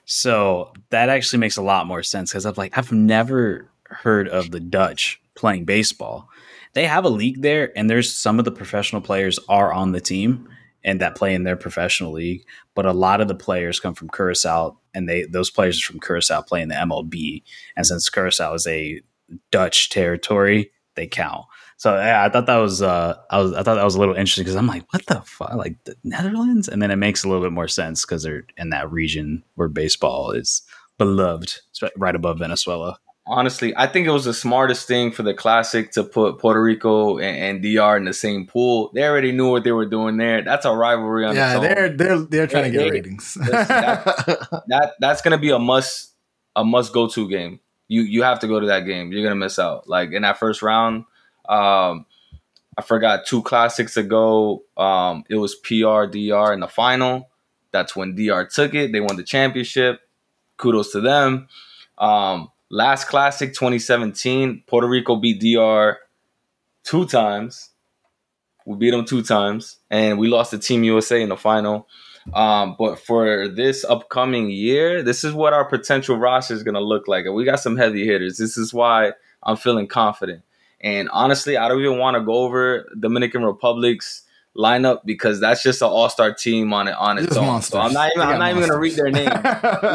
So that actually makes a lot more sense because I'm like, I've never heard of the Dutch playing baseball. They have a league there, and there's some of the professional players are on the team and that play in their professional league. But a lot of the players come from Curacao, and they those players from Curacao play in the MLB. And since Curacao is a Dutch territory, they count. So yeah, I thought that was uh, I was I thought that was a little interesting because I'm like, what the fuck, like the Netherlands, and then it makes a little bit more sense because they're in that region where baseball is beloved, right above Venezuela. Honestly, I think it was the smartest thing for the classic to put Puerto Rico and, and DR in the same pool. They already knew what they were doing there. That's a rivalry on yeah, they're they're they're trying to get ratings. that, [LAUGHS] that that's gonna be a must a must go to game. You you have to go to that game. You're gonna miss out. Like in that first round, um, I forgot two classics ago. Um, it was PR DR in the final. That's when DR took it. They won the championship. Kudos to them. Um, last classic 2017, Puerto Rico beat DR two times. We beat them two times, and we lost to Team USA in the final. Um, but for this upcoming year, this is what our potential roster is going to look like. And we got some heavy hitters. This is why I'm feeling confident. And honestly, I don't even want to go over Dominican Republic's lineup because that's just an all star team on it on its own. So I'm not even I'm not even gonna read their name.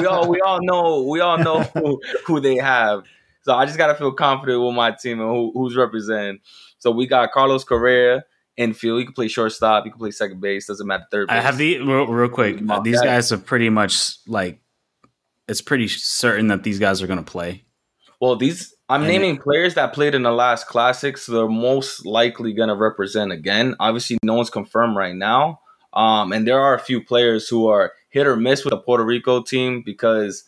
we all we all know we all know [LAUGHS] who, who they have. So I just gotta feel confident with my team and who, who's representing. So we got Carlos Correa infield. You can play shortstop. You can play second base. Doesn't matter third. Base. I have the real, real quick. these guys are pretty much like it's pretty certain that these guys are gonna play. Well, these I'm and naming players that played in the last classics. So they're most likely going to represent again. Obviously, no one's confirmed right now. Um, and there are a few players who are hit or miss with the Puerto Rico team because,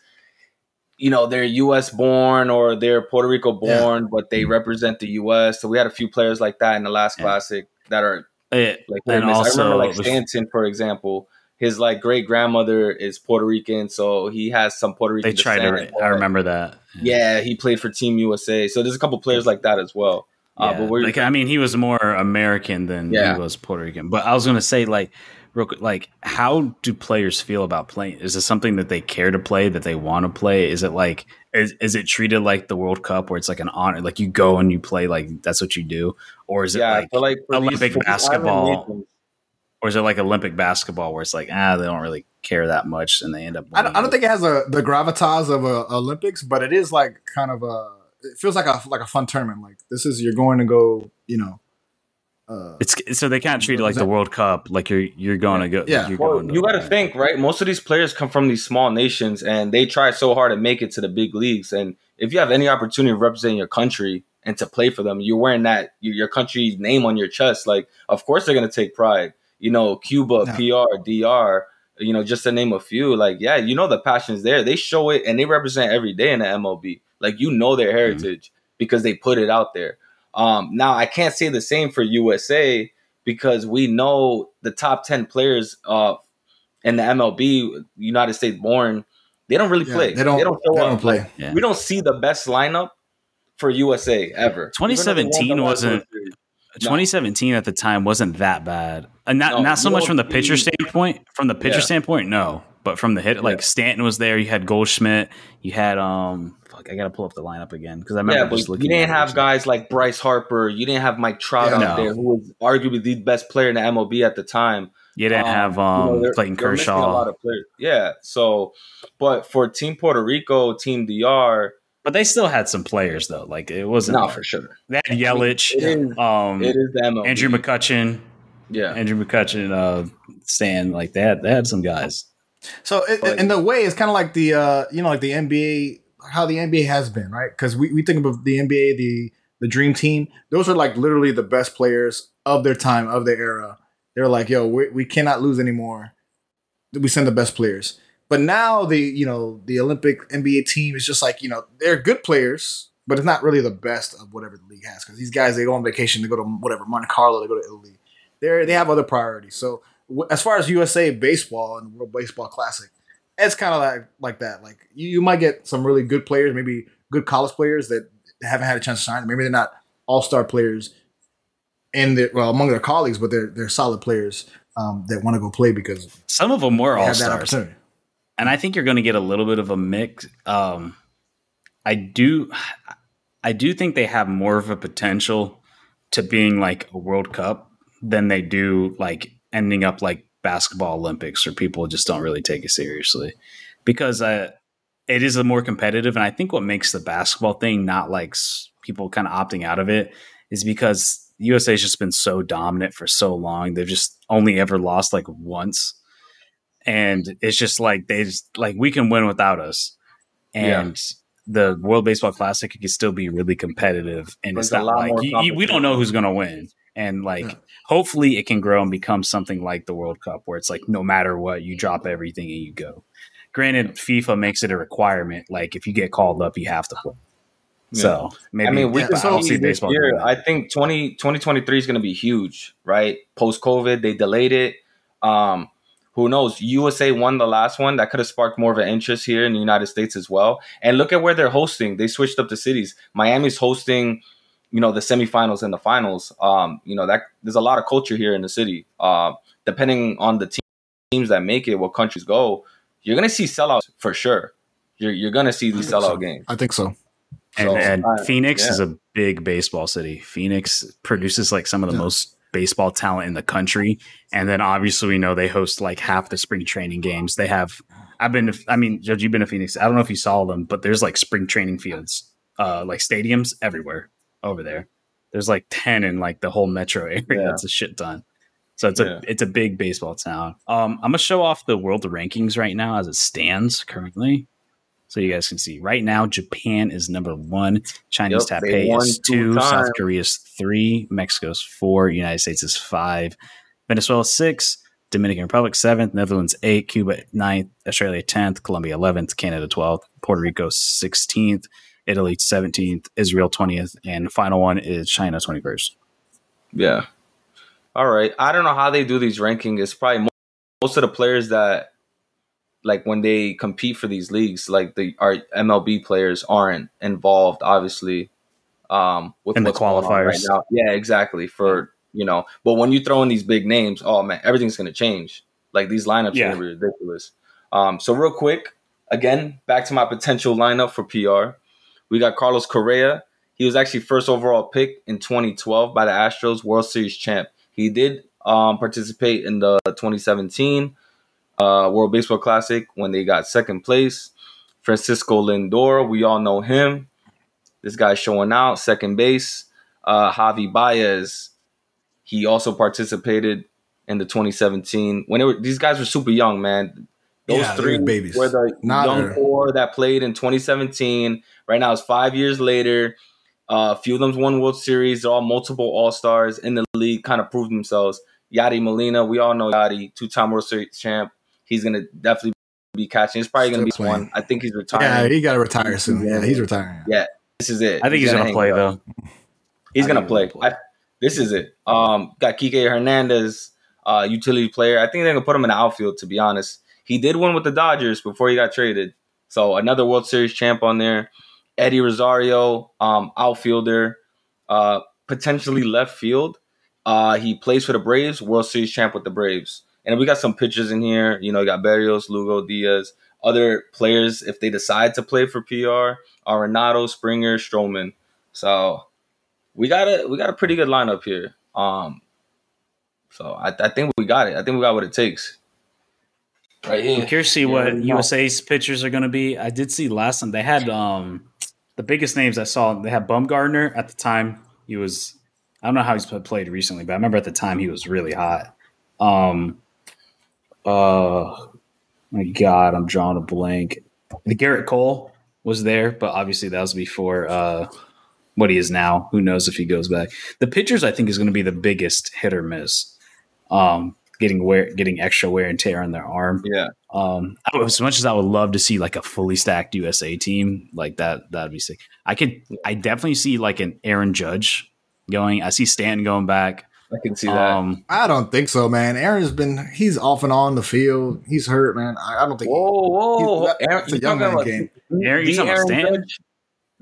you know, they're U.S. born or they're Puerto Rico born, yeah. but they represent the U.S. So we had a few players like that in the last yeah. classic that are it, like. And also, I remember like Stanton, for example his like great grandmother is Puerto Rican, so he has some Puerto Rican. They tried to. I remember that. Yeah. yeah. he played for Team USA. So there's a couple players like that as well. Uh, yeah. but like I mean, he was more American than yeah. he was Puerto Rican. But I was gonna say like. Real quick, like, how do players feel about playing? Is it something that they care to play, that they want to play? Is it like, is, is it treated like the World Cup, where it's like an honor, like you go and you play, like that's what you do, or is it yeah, like, like Olympic these, basketball? Or is it like Olympic basketball where it's like ah they don't really care that much and they end up? I don't, I don't, think it has a the gravitas of a Olympics, but it is like kind of a. It feels like a like a fun tournament. Like this is you're going to go, you know. Uh, it's so they can't treat it like the World Cup, like you're you're going to go. Yeah, well, you got to think right. Most of these players come from these small nations, and they try so hard to make it to the big leagues. And if you have any opportunity of representing your country and to play for them, you're wearing that your country's name on your chest. Like, of course, they're going to take pride you know, Cuba, PR, DR, you know, just to name a few. Like, yeah, you know, the passion's there. They show it and they represent every day in the MLB. Like, you know, their mm-hmm. heritage mm-hmm. because they put it out there. Um, now, I can't say the same for USA because we know the top 10 players uh, in the MLB, United States born, they don't really yeah, play. They don't, they don't, they don't play. Yeah. We don't see the best lineup for USA ever. 2017 wasn't 2017 at the time wasn't that bad. And not no, not so much from the pitcher standpoint. From the pitcher yeah. standpoint, no. But from the hit, yeah. like Stanton was there. You had Goldschmidt. You had um. Fuck, I gotta pull up the lineup again because I remember yeah, just looking. You didn't have guys like Bryce Harper. You didn't have Mike Trout yeah, out no. there, who was arguably the best player in the MLB at the time. You didn't um, have um you know, Clayton Kershaw. A lot of players. Yeah. So, but for Team Puerto Rico, Team DR but they still had some players though. Like it wasn't no for sure. They had Yelich, it is, um, it is them. Andrew McCutchen, yeah, Andrew McCutchen, uh, Stan. Like they had they had some guys. So it, in the way, it's kind of like the uh, you know like the NBA, how the NBA has been, right? Because we, we think of the NBA, the the Dream Team. Those are like literally the best players of their time, of their era. They're like, yo, we, we cannot lose anymore. We send the best players. But now the you know the Olympic NBA team is just like you know they're good players, but it's not really the best of whatever the league has because these guys they go on vacation, they go to whatever Monte Carlo, they go to Italy. They they have other priorities. So w- as far as USA baseball and World Baseball Classic, it's kind of like like that. Like you, you might get some really good players, maybe good college players that haven't had a chance to sign. Maybe they're not all star players in the well among their colleagues, but they're they're solid players um, that want to go play because some of them were all stars. And I think you're going to get a little bit of a mix. Um, I do, I do think they have more of a potential to being like a World Cup than they do like ending up like basketball Olympics, or people just don't really take it seriously because uh, it is a more competitive. And I think what makes the basketball thing not like people kind of opting out of it is because USA has just been so dominant for so long. They've just only ever lost like once. And it's just like they just like we can win without us. And yeah. the World Baseball Classic can still be really competitive. And There's it's not like you, you, we don't know who's gonna win. And like yeah. Hopefully it can grow and become something like the World Cup where it's like no matter what, you drop everything and you go. Granted, FIFA makes it a requirement. Like if you get called up, you have to play. So maybe I mean we can see baseball year. I think 20, 2023 is going to be huge, right? Post COVID, they delayed it. Um, who knows? USA won the last one. That could have sparked more of an interest here in the United States as well. And look at where they're hosting. They switched up the cities. Miami's hosting, you know, the semifinals and the finals. Um, you know that there's a lot of culture here in the city. Uh, depending on the teams that make it, what countries go, you're gonna see sellouts for sure. You're you're gonna see these sellout so. games. I think so. And, so, and uh, Phoenix yeah. is a big baseball city. Phoenix produces like some of the yeah. most baseball talent in the country. And then obviously we know they host like half the spring training games. They have I've been to, I mean, Judge, you've been to Phoenix. I don't know if you saw them, but there's like spring training fields, uh, like stadiums everywhere over there. There's like 10 in like the whole metro [LAUGHS] area. Yeah. That's a shit ton. So it's a it's a big baseball town. Um, I'm gonna show off the world rankings right now as it stands currently. So you guys can see right now, Japan is number one, Chinese yep, Taipei is two, South Korea is three, Mexico is four, United States is five, Venezuela six, Dominican Republic seventh, Netherlands eight, Cuba ninth, Australia tenth, Colombia eleventh, Canada twelfth, Puerto Rico sixteenth, Italy seventeenth, Israel twentieth, and final one is China twenty first. Yeah. All right. I don't know how they do these rankings. It's probably most of the players that like when they compete for these leagues, like the our MLB players aren't involved, obviously, um, with the qualifiers. Right now. Yeah, exactly. For you know, but when you throw in these big names, oh man, everything's gonna change. Like these lineups yeah. are gonna be ridiculous. Um, so real quick, again, back to my potential lineup for PR. We got Carlos Correa. He was actually first overall pick in 2012 by the Astros, World Series champ. He did um, participate in the 2017 uh, World Baseball Classic when they got second place. Francisco Lindor, we all know him. This guy's showing out, second base. Uh, Javi Baez, he also participated in the 2017 when were, these guys were super young, man. Those yeah, three babies were the Not young four that played in 2017. Right now, it's five years later. Uh, a few of them won World Series. They're all multiple All Stars in the league, kind of proved themselves. Yadi Molina, we all know Yadi, two-time World Series champ he's gonna definitely be catching. It's probably gonna be one. I think he's retiring. Yeah, he got to retire soon. Yeah, he's retiring. Yeah, this is it. I think he's, he's gonna, gonna play though. He's gonna play. play. I, this is it. Um, got Kike Hernandez, uh, utility player. I think they're gonna put him in the outfield. To be honest, he did win with the Dodgers before he got traded. So another World Series champ on there. Eddie Rosario, um, outfielder, uh, potentially left field. Uh, he plays for the Braves, World Series champ with the Braves. And we got some pitchers in here. You know, you got Berrios, Lugo, Diaz, other players if they decide to play for PR are Renato, Springer, Stroman. So we got a we got a pretty good lineup here. Um, so I, I think we got it. I think we got what it takes. Right here. I'm curious to see yeah, what USA's pitchers are going to be. I did see last time they had um the biggest names I saw. They had Bumgarner at the time. He was I don't know how he's played recently, but I remember at the time he was really hot. Um, uh, my God, I'm drawing a blank. The Gerrit Cole was there, but obviously that was before uh, what he is now. Who knows if he goes back? The pitchers, I think, is going to be the biggest hit or miss. Um, getting wear, getting extra wear and tear on their arm. Yeah. Um, as much as I would love to see like a fully stacked USA team, like that, that'd be sick. I could, I definitely see like an Aaron Judge going. I see Stanton going back. I can see that. Um, I don't think so, man. Aaron's been he's off and on the field. He's hurt, man. I, I don't think. Whoa, whoa! That, Aaron, it's a young man game. Aaron, you Aaron Judge,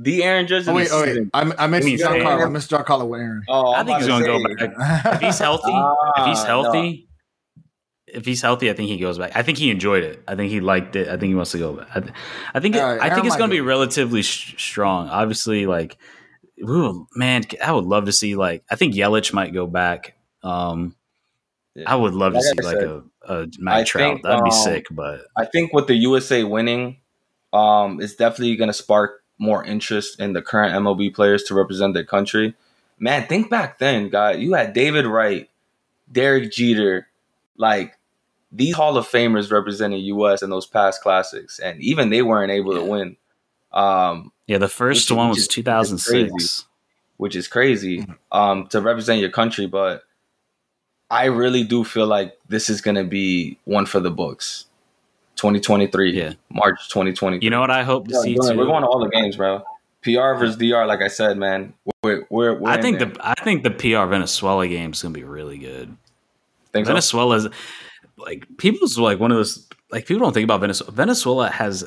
the Aaron Judge. Oh wait, oh wait. I, I missed John Carl. I missed John Carl with Aaron. Oh, I think he's going to go back. if he's healthy, if he's [LAUGHS] ah, healthy, no. If he's healthy, I think he goes back. I think he enjoyed it. I think he liked it. I think he wants to go back. I, th- I think. It, right, I think it's going to be relatively sh- strong. Obviously, like, ooh, man, I would love to see like. I think Yelich might go back. Um, yeah. I would love like to see like a, a Mike Trout. Think, That'd be um, sick. But I think with the USA winning, um, it's definitely going to spark more interest in the current MLB players to represent their country. Man, think back then, guy. You had David Wright, Derek Jeter, like these Hall of Famers representing US in those past classics, and even they weren't able yeah. to win. Um, yeah, the first one was 2006, which is crazy um, to represent your country. But I really do feel like this is going to be one for the books. 2023. Yeah. March 2023. You know what I hope to yeah, see We're going to all the games, bro. PR versus DR, like I said, man. We're, we're, we're I think the I think the PR Venezuela game is gonna be really good. Think Venezuela's so? Like people's like one of those like people don't think about Venezuela. Venezuela has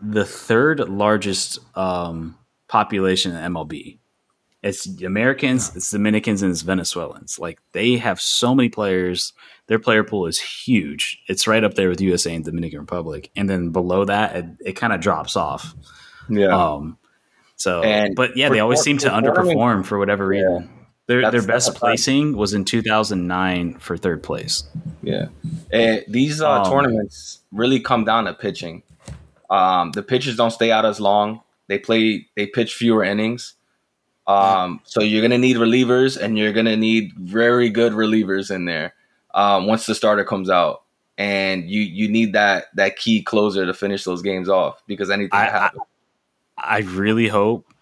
the third largest um, population in MLB. It's Americans, it's Dominicans, and it's Venezuelans. Like they have so many players their player pool is huge. It's right up there with USA and Dominican Republic, and then below that, it, it kind of drops off. Yeah. Um. So, and but yeah, they always seem to underperform for whatever reason. Yeah. Their their best placing was in 2009 for third place. Yeah, and these uh, um, tournaments really come down to pitching. Um, the pitchers don't stay out as long. They play. They pitch fewer innings. Um, so you're gonna need relievers, and you're gonna need very good relievers in there um, once the starter comes out, and you you need that that key closer to finish those games off because anything I, happens. I, I really hope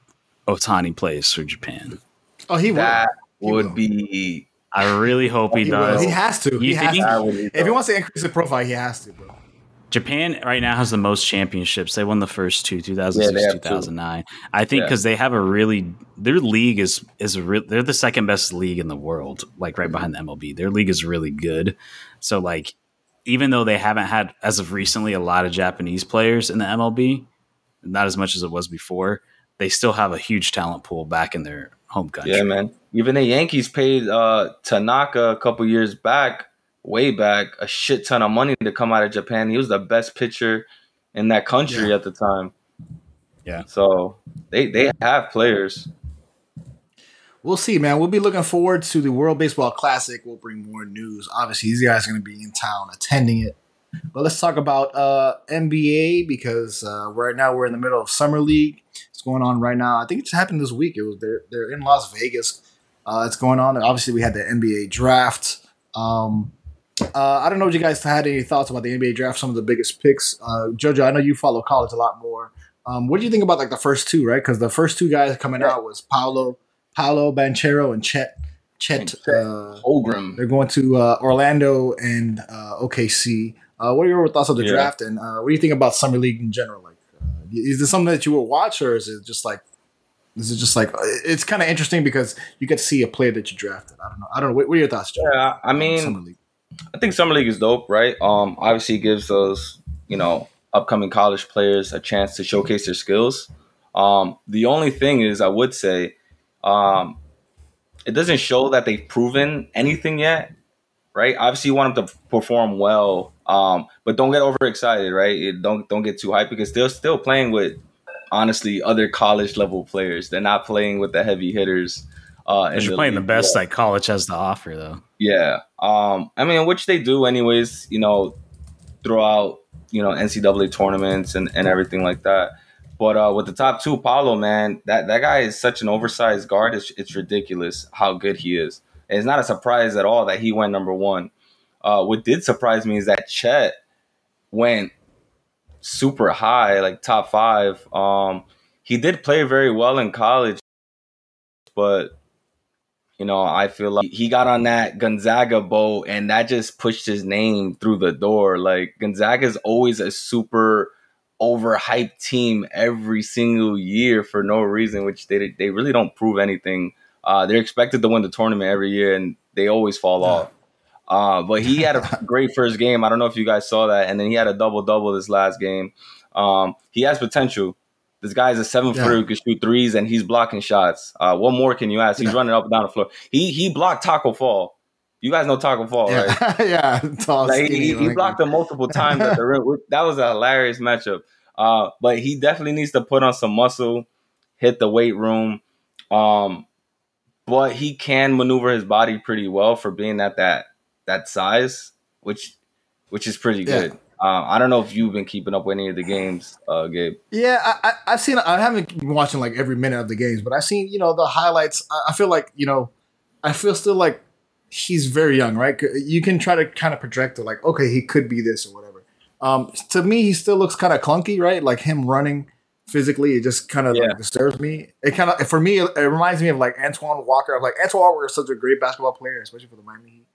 Ohtani plays for Japan. Oh, he that will. would will. be. I really hope he, oh, he does. Will. He has to. You he has to. If he wants to increase the profile, he has to, bro. Japan right now has the most championships. They won the first two, 2006, yeah, 2009. Two. I think because yeah. they have a really their league is is a re, they're the second best league in the world, like right behind the MLB. Their league is really good. So like even though they haven't had as of recently a lot of Japanese players in the MLB, not as much as it was before, they still have a huge talent pool back in their home country. Yeah, man. Even the Yankees paid uh, Tanaka a couple years back way back a shit ton of money to come out of Japan. He was the best pitcher in that country yeah. at the time. Yeah. So they they have players. We'll see, man. We'll be looking forward to the World Baseball Classic. We'll bring more news. Obviously, these guys are going to be in town attending it. But let's talk about uh, NBA because uh, right now we're in the middle of summer league. It's going on right now. I think it's happened this week. It was they're they're in Las Vegas. Uh, it's going on. Obviously, we had the NBA draft. Um, uh, I don't know if you guys had any thoughts about the NBA draft, some of the biggest picks. Uh, Jojo, I know you follow college a lot more. Um, what do you think about like the first two, right? Because the first two guys coming out was Paolo, Paolo Banchero and Chet, Chet, uh, Holmgren. They're going to uh, Orlando and uh, OKC. Uh, what are your thoughts on the yeah. draft, and uh, what do you think about summer league in general? Like, uh, is this something that you will watch, or is it just like this is just like it's kind of interesting because you get to see a player that you drafted. I don't know. I don't know. What, what are your thoughts, Joe? Yeah, I mean, I think summer league is dope, right? Um, obviously, gives those you know upcoming college players a chance to showcase their skills. Um, the only thing is, I would say, um, it doesn't show that they've proven anything yet, right? Obviously, you want them to perform well, um, but don't get overexcited, right? It don't don't get too hyped because they're still playing with honestly other college level players. They're not playing with the heavy hitters. Uh, you're playing league. the best that like college has to offer, though. Yeah. Um, I mean, which they do anyways, you know, throughout, you know, NCAA tournaments and, and everything like that. But uh, with the top two, Paolo, man, that, that guy is such an oversized guard. It's, it's ridiculous how good he is. And it's not a surprise at all that he went number one. Uh, what did surprise me is that Chet went super high, like top five. Um, he did play very well in college, but you know, I feel like he got on that Gonzaga boat and that just pushed his name through the door. Like Gonzaga is always a super overhyped team every single year for no reason, which they they really don't prove anything. Uh, they're expected to win the tournament every year, and they always fall yeah. off. Uh, but he had a [LAUGHS] great first game. I don't know if you guys saw that, and then he had a double double this last game. Um, he has potential. This guy is a seven footer who can shoot threes, and he's blocking shots. Uh, what more can you ask? He's yeah. running up and down the floor. He he blocked Tacko Fall. You guys know Tacko Fall, yeah. right? [LAUGHS] yeah, tall, like, skinny, he, he blocked him multiple [LAUGHS] times at the rim. That was a hilarious matchup. Uh, but he definitely needs to put on some muscle, hit the weight room. Um, but he can maneuver his body pretty well for being at that that size, which which is pretty good. Yeah. Uh, I don't know if you've been keeping up with any of the games, uh, Gabe. Yeah, I, I, have seen. I haven't been watching like every minute of the games, but I've seen you know the highlights. I, I feel like you know, I feel still like he's very young, right? You can try to kind of project it, like okay, he could be this or whatever. Um, to me, he still looks kind of clunky, right? Like him running physically, it just kind of yeah. like disturbs me. It kind of for me, it, it, reminds me of like Antoine Walker. Like Antoine Walker is such a great basketball player, especially for the Miami Heat.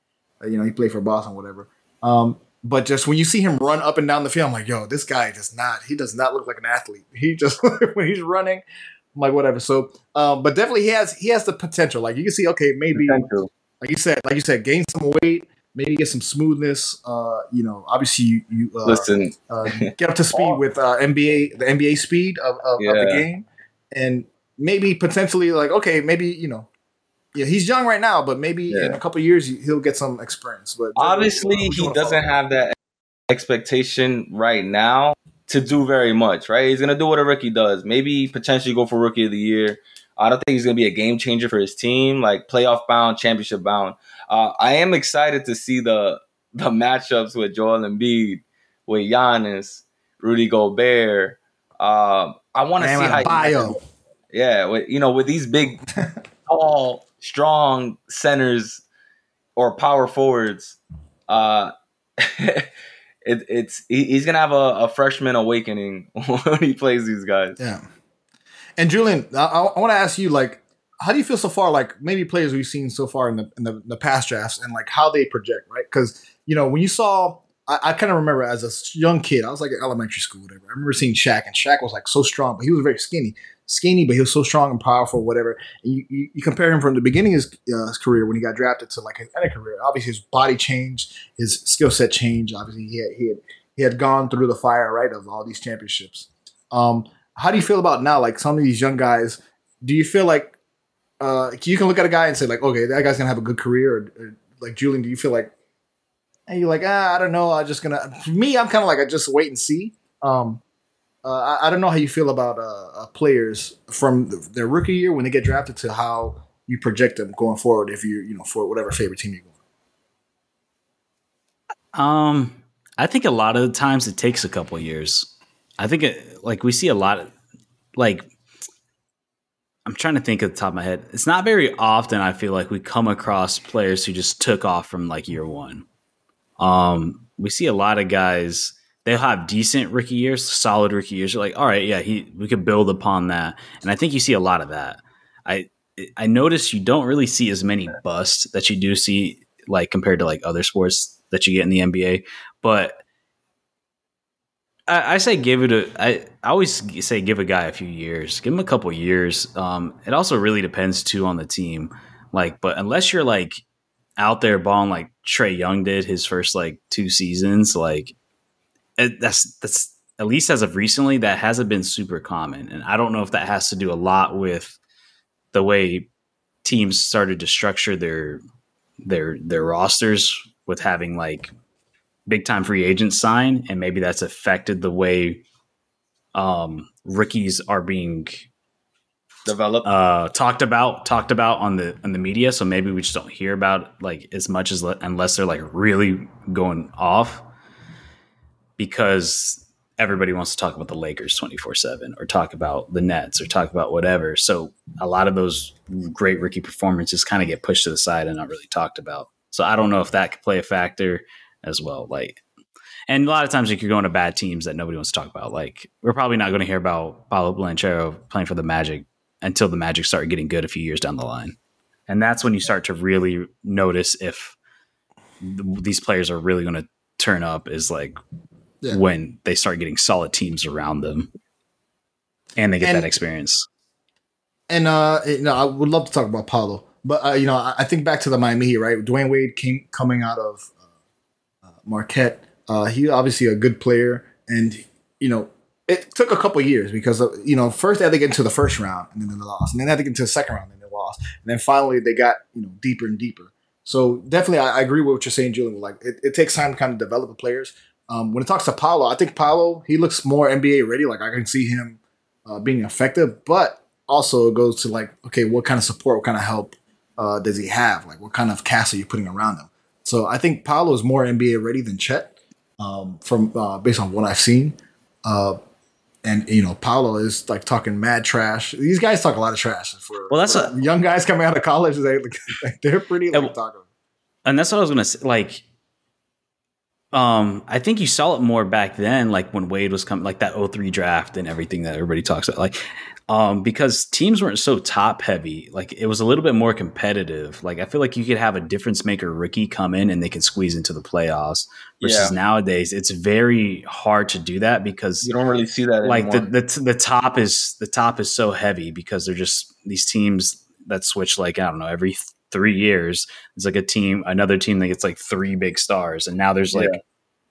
You know, he played for Boston, whatever. Um, but just when you see him run up and down the field, I'm like, yo, this guy does not. He does not look like an athlete. [LAUGHS] He just [LAUGHS] when he's running, I'm like whatever. So, um, but definitely he has he has the potential. Like you can see, okay, maybe potential. like you said, like you said, gain some weight, maybe get some smoothness. Uh, you know, obviously you, you uh, listen, uh, get up to speed with uh, NBA the NBA speed of, of, yeah. of the game, and maybe potentially like okay, maybe you know yeah, he's young right now, but maybe yeah. in a couple years he'll get some experience. But obviously, he doesn't have that expectation right now to do very much. Right? He's gonna do what a rookie does. Maybe potentially go for rookie of the year. I don't think he's gonna be a game changer for his team, like playoff bound, championship bound. Uh, I am excited to see the the matchups with Joel Embiid, with Giannis, Rudy Gobert. Uh, I want to see how. Bio. Yeah, with, you know, with these big, [LAUGHS] tall strong centers or power forwards, uh, [LAUGHS] it, it's he, he's gonna have a, a, freshman awakening [LAUGHS] when he plays these guys. Yeah. And Julian, I, I want to ask you, like, how do you feel so far? Like, maybe players we've seen so far in the in the, the past drafts, and like how they project, right? Because you know when you saw I, I kind of remember as a young kid, I was like in elementary school, whatever. I remember seeing Shaq, and Shaq was like so strong, but he was very skinny skinny, but he was so strong and powerful, whatever. And you, you, you compare him from the beginning of his, uh, his, career when he got drafted to like his end of career. Obviously, his body changed, his skill set changed. Obviously, he had, he had he had gone through the fire, right, of all these championships. Um, how do you feel about now? Like some of these young guys, do you feel like uh, you can look at a guy and say like, okay, that guy's gonna have a good career, or, or like Julian, do you feel like, and you're like, ah, I don't know, I'm just gonna. For me, I'm kind of like I just wait and see. Um, uh, I, I, don't know how you feel about uh, uh, players from their rookie year when they get drafted to how you project them going forward if you you know for whatever favorite team you're going. Um, I think a lot of the times it takes a couple years. I think it like we see a lot of like I'm trying to think at the top of my head. It's not very often I feel like we come across players who just took off from like year one. Um, we see a lot of guys they'll have decent rookie years, solid rookie years. You're like, all right, yeah, he we could build upon that, and I think you see a lot of that. I I notice you don't really see as many busts that you do see like compared to like other sports that you get in the NBA, but. I, I say give it a. I, I always say give a guy a few years. Give him a couple years. Um, it also really depends too on the team. Like, but unless you're like out there balling like Trae Young did his first like two seasons, like that's that's at least as of recently that hasn't been super common, and I don't know if that has to do a lot with the way teams started to structure their their their rosters with having like big time free agents sign, and maybe that's affected the way um, rookies are being developed, uh, talked about, talked about on the on the media. So maybe we just don't hear about like as much as unless they're like really going off because everybody wants to talk about the Lakers 24 7 or talk about the Nets or talk about whatever. So a lot of those great rookie performances kind of get pushed to the side and not really talked about. So I don't know if that could play a factor as well. Like, and a lot of times, like you're going to bad teams that nobody wants to talk about. Like, we're probably not going to hear about Paolo Banchero playing for the Magic until the Magic started getting good a few years down the line. And that's when you start to really notice if these players are really going to turn up is like yeah. when they start getting solid teams around them and they get and, that experience. And uh, you know, I would love to talk about Paolo. But uh, you know, I, I, think back to the Miami Heat, right? Dwyane Wade came coming out of uh, uh, Marquette. Uh, he obviously a good player, and you know, it took a couple years because you know first they had to get into the first round and then they lost, and then they had to get into the second round and they lost, and then finally they got you know deeper and deeper. So definitely, I, I agree with what you're saying, Julian. Like it, it, takes time to kind of develop the players. Um, when it talks to Paolo, I think Paolo he looks more NBA ready. Like I can see him uh, being effective, but also it goes to like, okay, what kind of support, what kind of help uh, does he have? Like what kind of cast are you putting around him? So I think Paolo is more NBA ready than Chet, um, from uh, based on what I've seen. Uh, and you know Paolo is like talking mad trash. These guys talk a lot of trash for well, that's for a, young guys coming out of college. They [LAUGHS] they're pretty like, talking. And that's what I was gonna say. Like, um, I think you saw it more back then, like when Wade was coming, like that 03 draft and everything that everybody talks about. Like, um, because teams weren't so top heavy. Like it was a little bit more competitive. Like I feel like you could have a difference maker rookie come in and they can squeeze into the playoffs. Versus yeah. nowadays, it's very hard to do that because you don't really see that. Like the, the the top is the top is so heavy because they're just these teams that switch like I don't know every three years. It's like a team, another team that gets like three big stars, and now there's like yeah.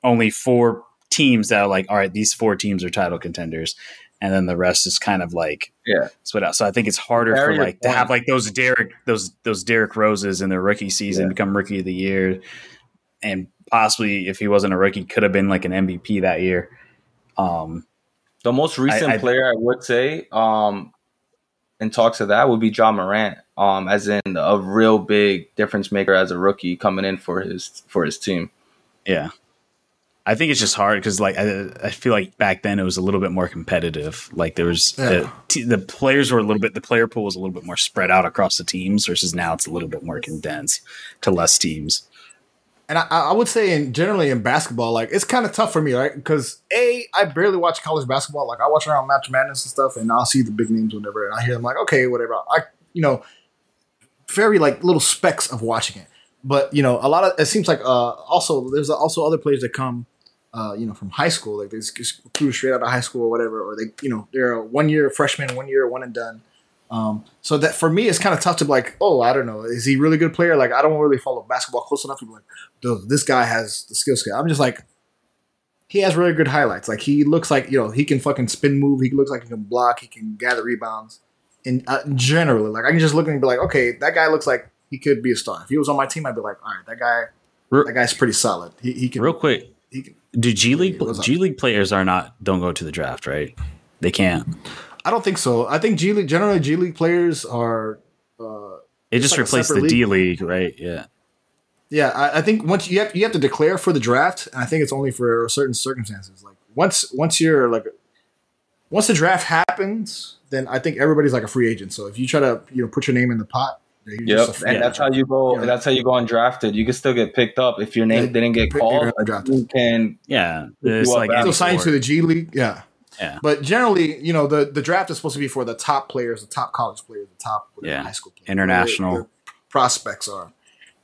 only four teams that are like, all right, these four teams are title contenders and then the rest is kind of like yeah split out. So I think it's harder for like to have like those Derrick those those Derrick Roses in their rookie season yeah. become rookie of the year, and possibly if he wasn't a rookie, could have been like an MVP that year. Um, the most recent I, I, player I would say, um, in talks of that would be Ja Morant, um, as in a real big difference maker as a rookie coming in for his for his team. Yeah, I think it's just hard because like I, I, feel like back then it was a little bit more competitive. Like there was yeah. the, the players were a little bit the player pool was a little bit more spread out across the teams versus now it's a little bit more condensed to less teams. And I, I would say in generally in basketball, like it's kind of tough for me, right? Because a I barely watch college basketball. Like I watch around March Madness and stuff, and I'll see the big names whatever, and I hear them like, okay, whatever. I you know, very like little specks of watching it. But you know, a lot of it seems like uh also there's also other players that come uh, you know, from high school, like they just recruit straight out of high school or whatever, or they, you know, they're a one year freshman, one year, one and done. Um, so that for me, it's kind of tough to be like, oh, I don't know, is he really good player? Like, I don't really follow basketball close enough to be like, this guy has the skill set. I'm just like, he has really good highlights. Like, he looks like, you know, he can fucking spin move. He looks like he can block. He can gather rebounds. And uh, generally, like, I can just look at him and be like, okay, that guy looks like he could be a star. If he was on my team, I'd be like, all right, that guy, that guy's pretty solid. He, he can. Real quick, he can, do G League G League players are not don't go to the draft, right? They can't. I don't think so. I think G League generally G League players are. Uh, it just like replaced the D League, right? Yeah. Yeah, I, I, think once you have you have to declare for the draft, and I think it's only for certain circumstances. Like once once you're like once the draft happens, then I think everybody's like a free agent. So if you try to you know put your name in the pot, Yep, and that's how you go. Yeah. That's how you go undrafted. You can still get picked up if your name yeah. didn't get called. You can, yeah, it's like still signed to the G League. Yeah, yeah. But generally, you know, the the draft is supposed to be for the top players, the top college players, the top yeah. high school players, international prospects are.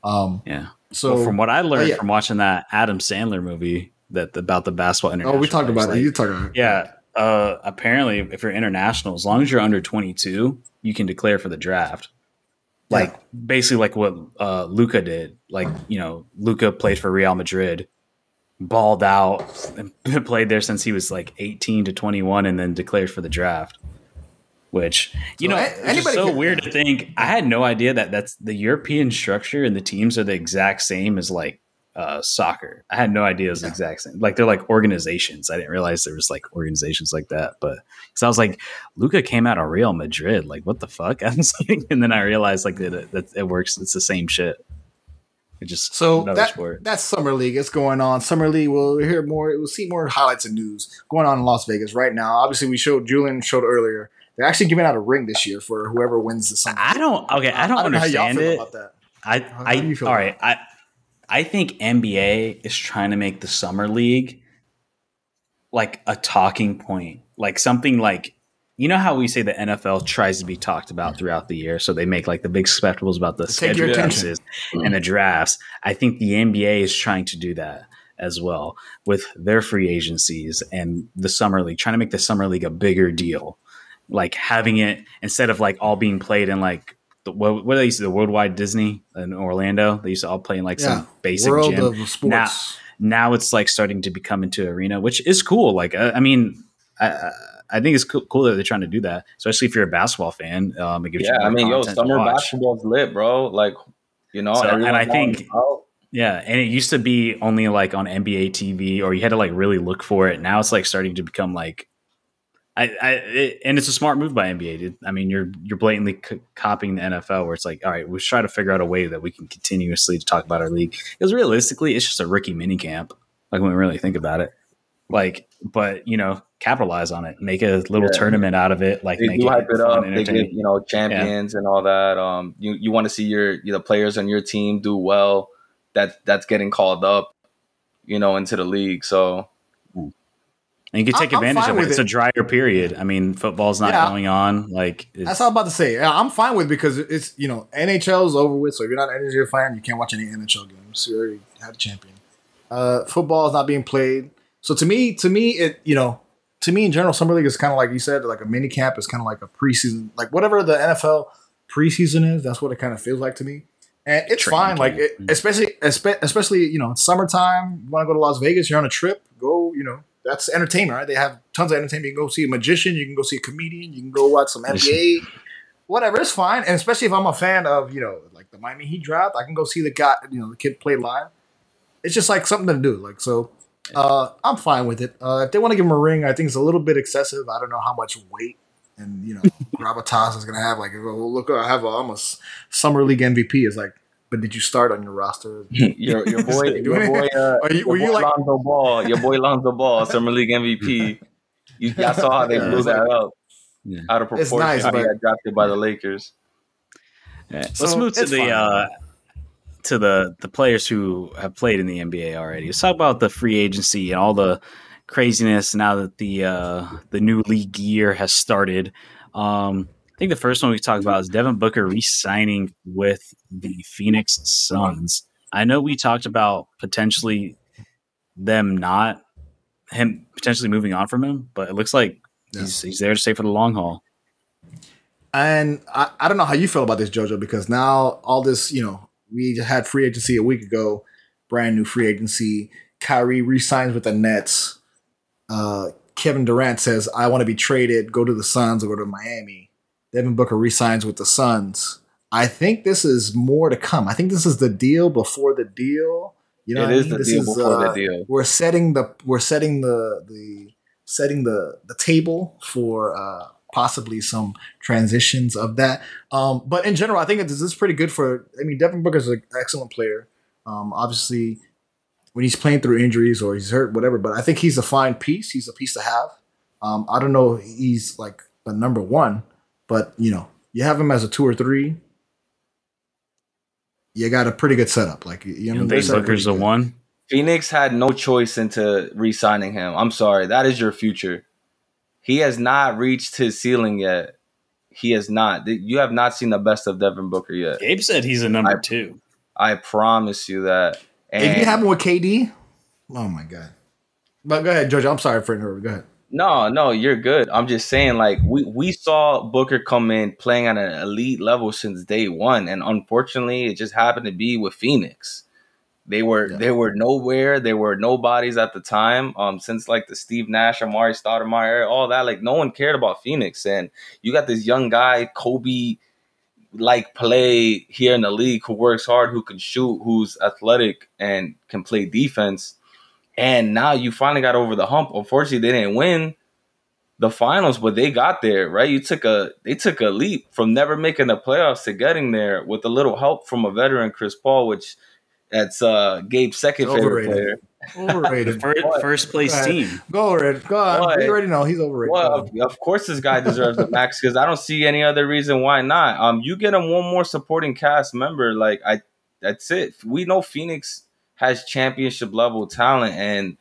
Um, yeah. So well, from what I learned uh, yeah. from watching that Adam Sandler movie that about the basketball international. Oh, we talked about like, it. You talked about it. Yeah. Uh, apparently, if you're international, as long as you're under 22, you can declare for the draft like yeah. basically like what uh, Luka did. Like you know, Luka played for Real Madrid, balled out, and [LAUGHS] played there since he was like eighteen to twenty one, and then declared for the draft. Which you so know, it's so can, weird to think. I had no idea that that's the European structure and the teams are the exact same as like uh, soccer. I had no idea it was the exact same. Like they're like organizations. I didn't realize there was like organizations like that. But because I was like, Luka came out of Real Madrid. Like what the fuck? [LAUGHS] I was like, and then I realized like that it, that it works. It's the same shit. It just so that, sport. that's summer league. It's going on. Summer league. We'll hear more. We'll see more highlights and news going on in Las Vegas right now. Obviously, we showed Julian showed earlier. They're actually giving out a ring this year for whoever wins the summer. I don't. Okay, I don't, I don't understand it. I, I, all right. I, I think NBA is trying to make the summer league like a talking point, like something like you know how we say the NFL tries to be talked about mm. throughout the year, so they make like the big spectacles about the schedules and the drafts. I think the NBA is trying to do that as well with their free agencies and the summer league, trying to make the summer league a bigger deal, like having it instead of like all being played in like the what, what they used to the Worldwide Disney in Orlando. They used to all play in like yeah. some basic World gym. Of sports. Now, now it's like starting to become into arena, which is cool. Like I, I mean, I, I think it's cool, cool, that they're trying to do that, especially if you're a basketball fan. Um, it gives yeah, I mean, yo, summer basketball's lit, bro. Like, you know, so, and I think. Yeah, and it used to be only like on NBA TV, or you had to like really look for it. Now it's like starting to become like I, I it, and it's a smart move by NBA. Dude. I mean, you're you're blatantly c- copying the NFL, where it's like, all right, let's try to figure out a way that we can continuously talk about our league. Because realistically, it's just a rookie mini camp. Like when we really think about it, like, but you know, capitalize on it, make a little yeah. tournament out of it. Like, they make do it hype it up. They get you know champions yeah. and all that. Um, you you want to see your you know players on your team do well. That that's getting called up, you know, into the league. So and you can take I'm advantage of it. It's a drier period. I mean, football's not yeah. going on. Like that's all I'm about to say. I'm fine with because it's you know NHL is over with. So if you're not an NHL fan, you can't watch any NHL games. You already had a champion. Uh, football is not being played. So to me, to me, it you know, to me in general, summer league is kind of like you said, like a mini camp. is kind of like a preseason, like whatever the NFL preseason is. That's what it kind of feels like to me. And it's fine, camp. like it, especially especially you know summertime. You want to go to Las Vegas? You're on a trip. Go, you know, that's entertainment, right? They have tons of entertainment. You can go see a magician, you can go see a comedian, you can go watch some NBA, whatever. It's fine, and especially if I'm a fan of you know like the Miami Heat draft, I can go see the guy, you know, the kid play live. It's just like something to do. Like so, uh, I'm fine with it. Uh, if they want to give him a ring, I think it's a little bit excessive. I don't know how much weight and you know [LAUGHS] gravitas is gonna have. Like, look, I have a, almost summer league MVP. Is like but did you start on your roster? [LAUGHS] your, your [LAUGHS] boy, your boy, uh, you, your boy like- Lonzo Ball, your boy Lonzo Ball, Summer League MVP. You, I saw how they blew that up yeah. out of proportion. It's nice, how but- he got drafted by the Lakers. Yeah. So Let's move to the uh, to the the players who have played in the NBA already. Let's talk about the free agency and all the craziness now that the uh, the new league year has started. Um, I think the first one we talked about is Devin Booker re-signing with the Phoenix Suns. I know we talked about potentially them not him potentially moving on from him, but it looks like yeah. he's, he's there to stay for the long haul. And I, I don't know how you feel about this, JoJo, because now all this, you know, we had free agency a week ago, brand new free agency. Kyrie resigns with the Nets. Uh, Kevin Durant says, I want to be traded, go to the Suns or go to Miami. Devin Booker resigns with the Suns. I think this is more to come. I think this is the deal before the deal. You know, it is I mean? the deal is, before uh, the deal. We're setting the we're setting the the setting the the table for uh, possibly some transitions of that. Um, but in general, I think this is pretty good for. I mean, Devin Booker is an excellent player. Um, obviously, when he's playing through injuries or he's hurt, whatever. But I think he's a fine piece. He's a piece to have. Um, I don't know. He's like the number one, but you know, you have him as a two or three. You got a pretty good setup. Like you know, think Booker's a one. Phoenix had no choice into re-signing him. I'm sorry, that is your future. He has not reached his ceiling yet. He has not. You have not seen the best of Devin Booker yet. Gabe said he's a number I, two. I promise you that. And if you have him with KD, oh my god. But go ahead, George. I'm sorry for interrupting. Go ahead. No, no, you're good. I'm just saying, like we we saw Booker come in playing at an elite level since day one, and unfortunately, it just happened to be with Phoenix. They were yeah. they were nowhere. They were nobodies at the time. Um, since like the Steve Nash, Amar'e Stoudemire, all that, like no one cared about Phoenix. And you got this young guy, Kobe, like play here in the league, who works hard, who can shoot, who's athletic, and can play defense and now you finally got over the hump. Unfortunately, they didn't win the finals, but they got there, right? You took a they took a leap from never making the playoffs to getting there with a little help from a veteran, Chris Paul, which that's uh Gabe's second overrated. favorite player. Overrated. [LAUGHS] first, first, place Go team. Go overrated. Go on. What? We already know he's overrated. Well, of, of, course this guy deserves the max because I don't see any other reason why not. Um, you get him one more supporting cast member, like I. That's it. We know Phoenix has championship level talent and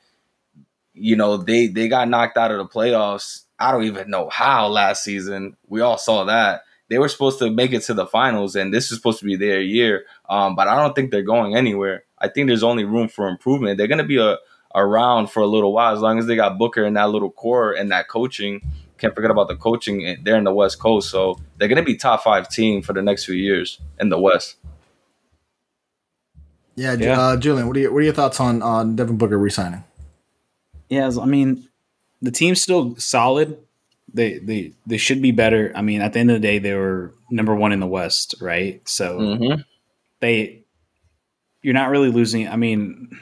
you know they they got knocked out of the playoffs i don't even know how last season we all saw that they were supposed to make it to the finals and this is supposed to be their year um, but i don't think they're going anywhere i think there's only room for improvement they're going to be a, around for a little while as long as they got booker and that little core and that coaching can't forget about the coaching there in the West Coast. So they're going to be top five team for the next few years in the West. Yeah, yeah. Uh, Julian, what are your what are your thoughts on on Devin Booker resigning? Yeah, I mean, the team's still solid. They they they should be better. I mean, at the end of the day, they were number one in the West, right? So mm-hmm. they you're not really losing. I mean,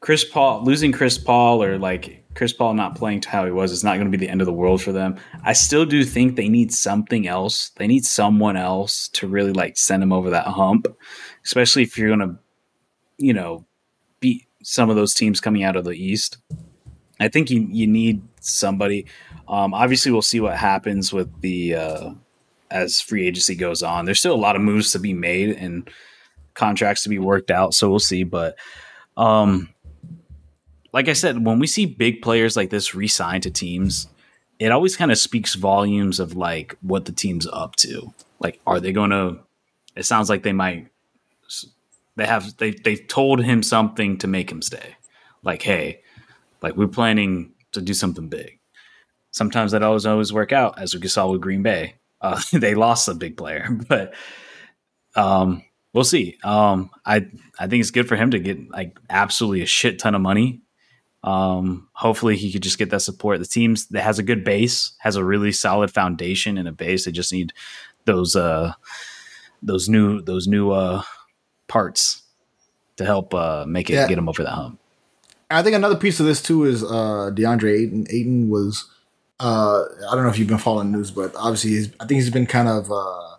Chris Paul losing Chris Paul or like Chris Paul not playing to how he was is not going to be the end of the world for them. I still do think they need something else. They need someone else to really like send them over that hump, especially if you're going to, you know, beat some of those teams coming out of the East. I think you you need somebody. Um, obviously, we'll see what happens with the uh, as free agency goes on. There's still a lot of moves to be made and contracts to be worked out, so we'll see. But um, like I said, when we see big players like this re-sign to teams, it always kind of speaks volumes of like what the team's up to. Like, are they going to? It sounds like they might. They have they they told him something to make him stay. Like, hey, like we're planning to do something big. Sometimes that always always work out, as we saw with Green Bay. Uh, [LAUGHS] they lost a big player, [LAUGHS] but um, we'll see. Um, I I think it's good for him to get like absolutely a shit ton of money um, hopefully, he could just get that support. The team that has a good base has a really solid foundation and a base. They just need those uh, those new those new uh, parts to help uh, make it yeah. get him over the hump. I think another piece of this too is uh, DeAndre Ayton. Ayton was uh, I don't know if you've been following news, but obviously I think he's been kind of uh,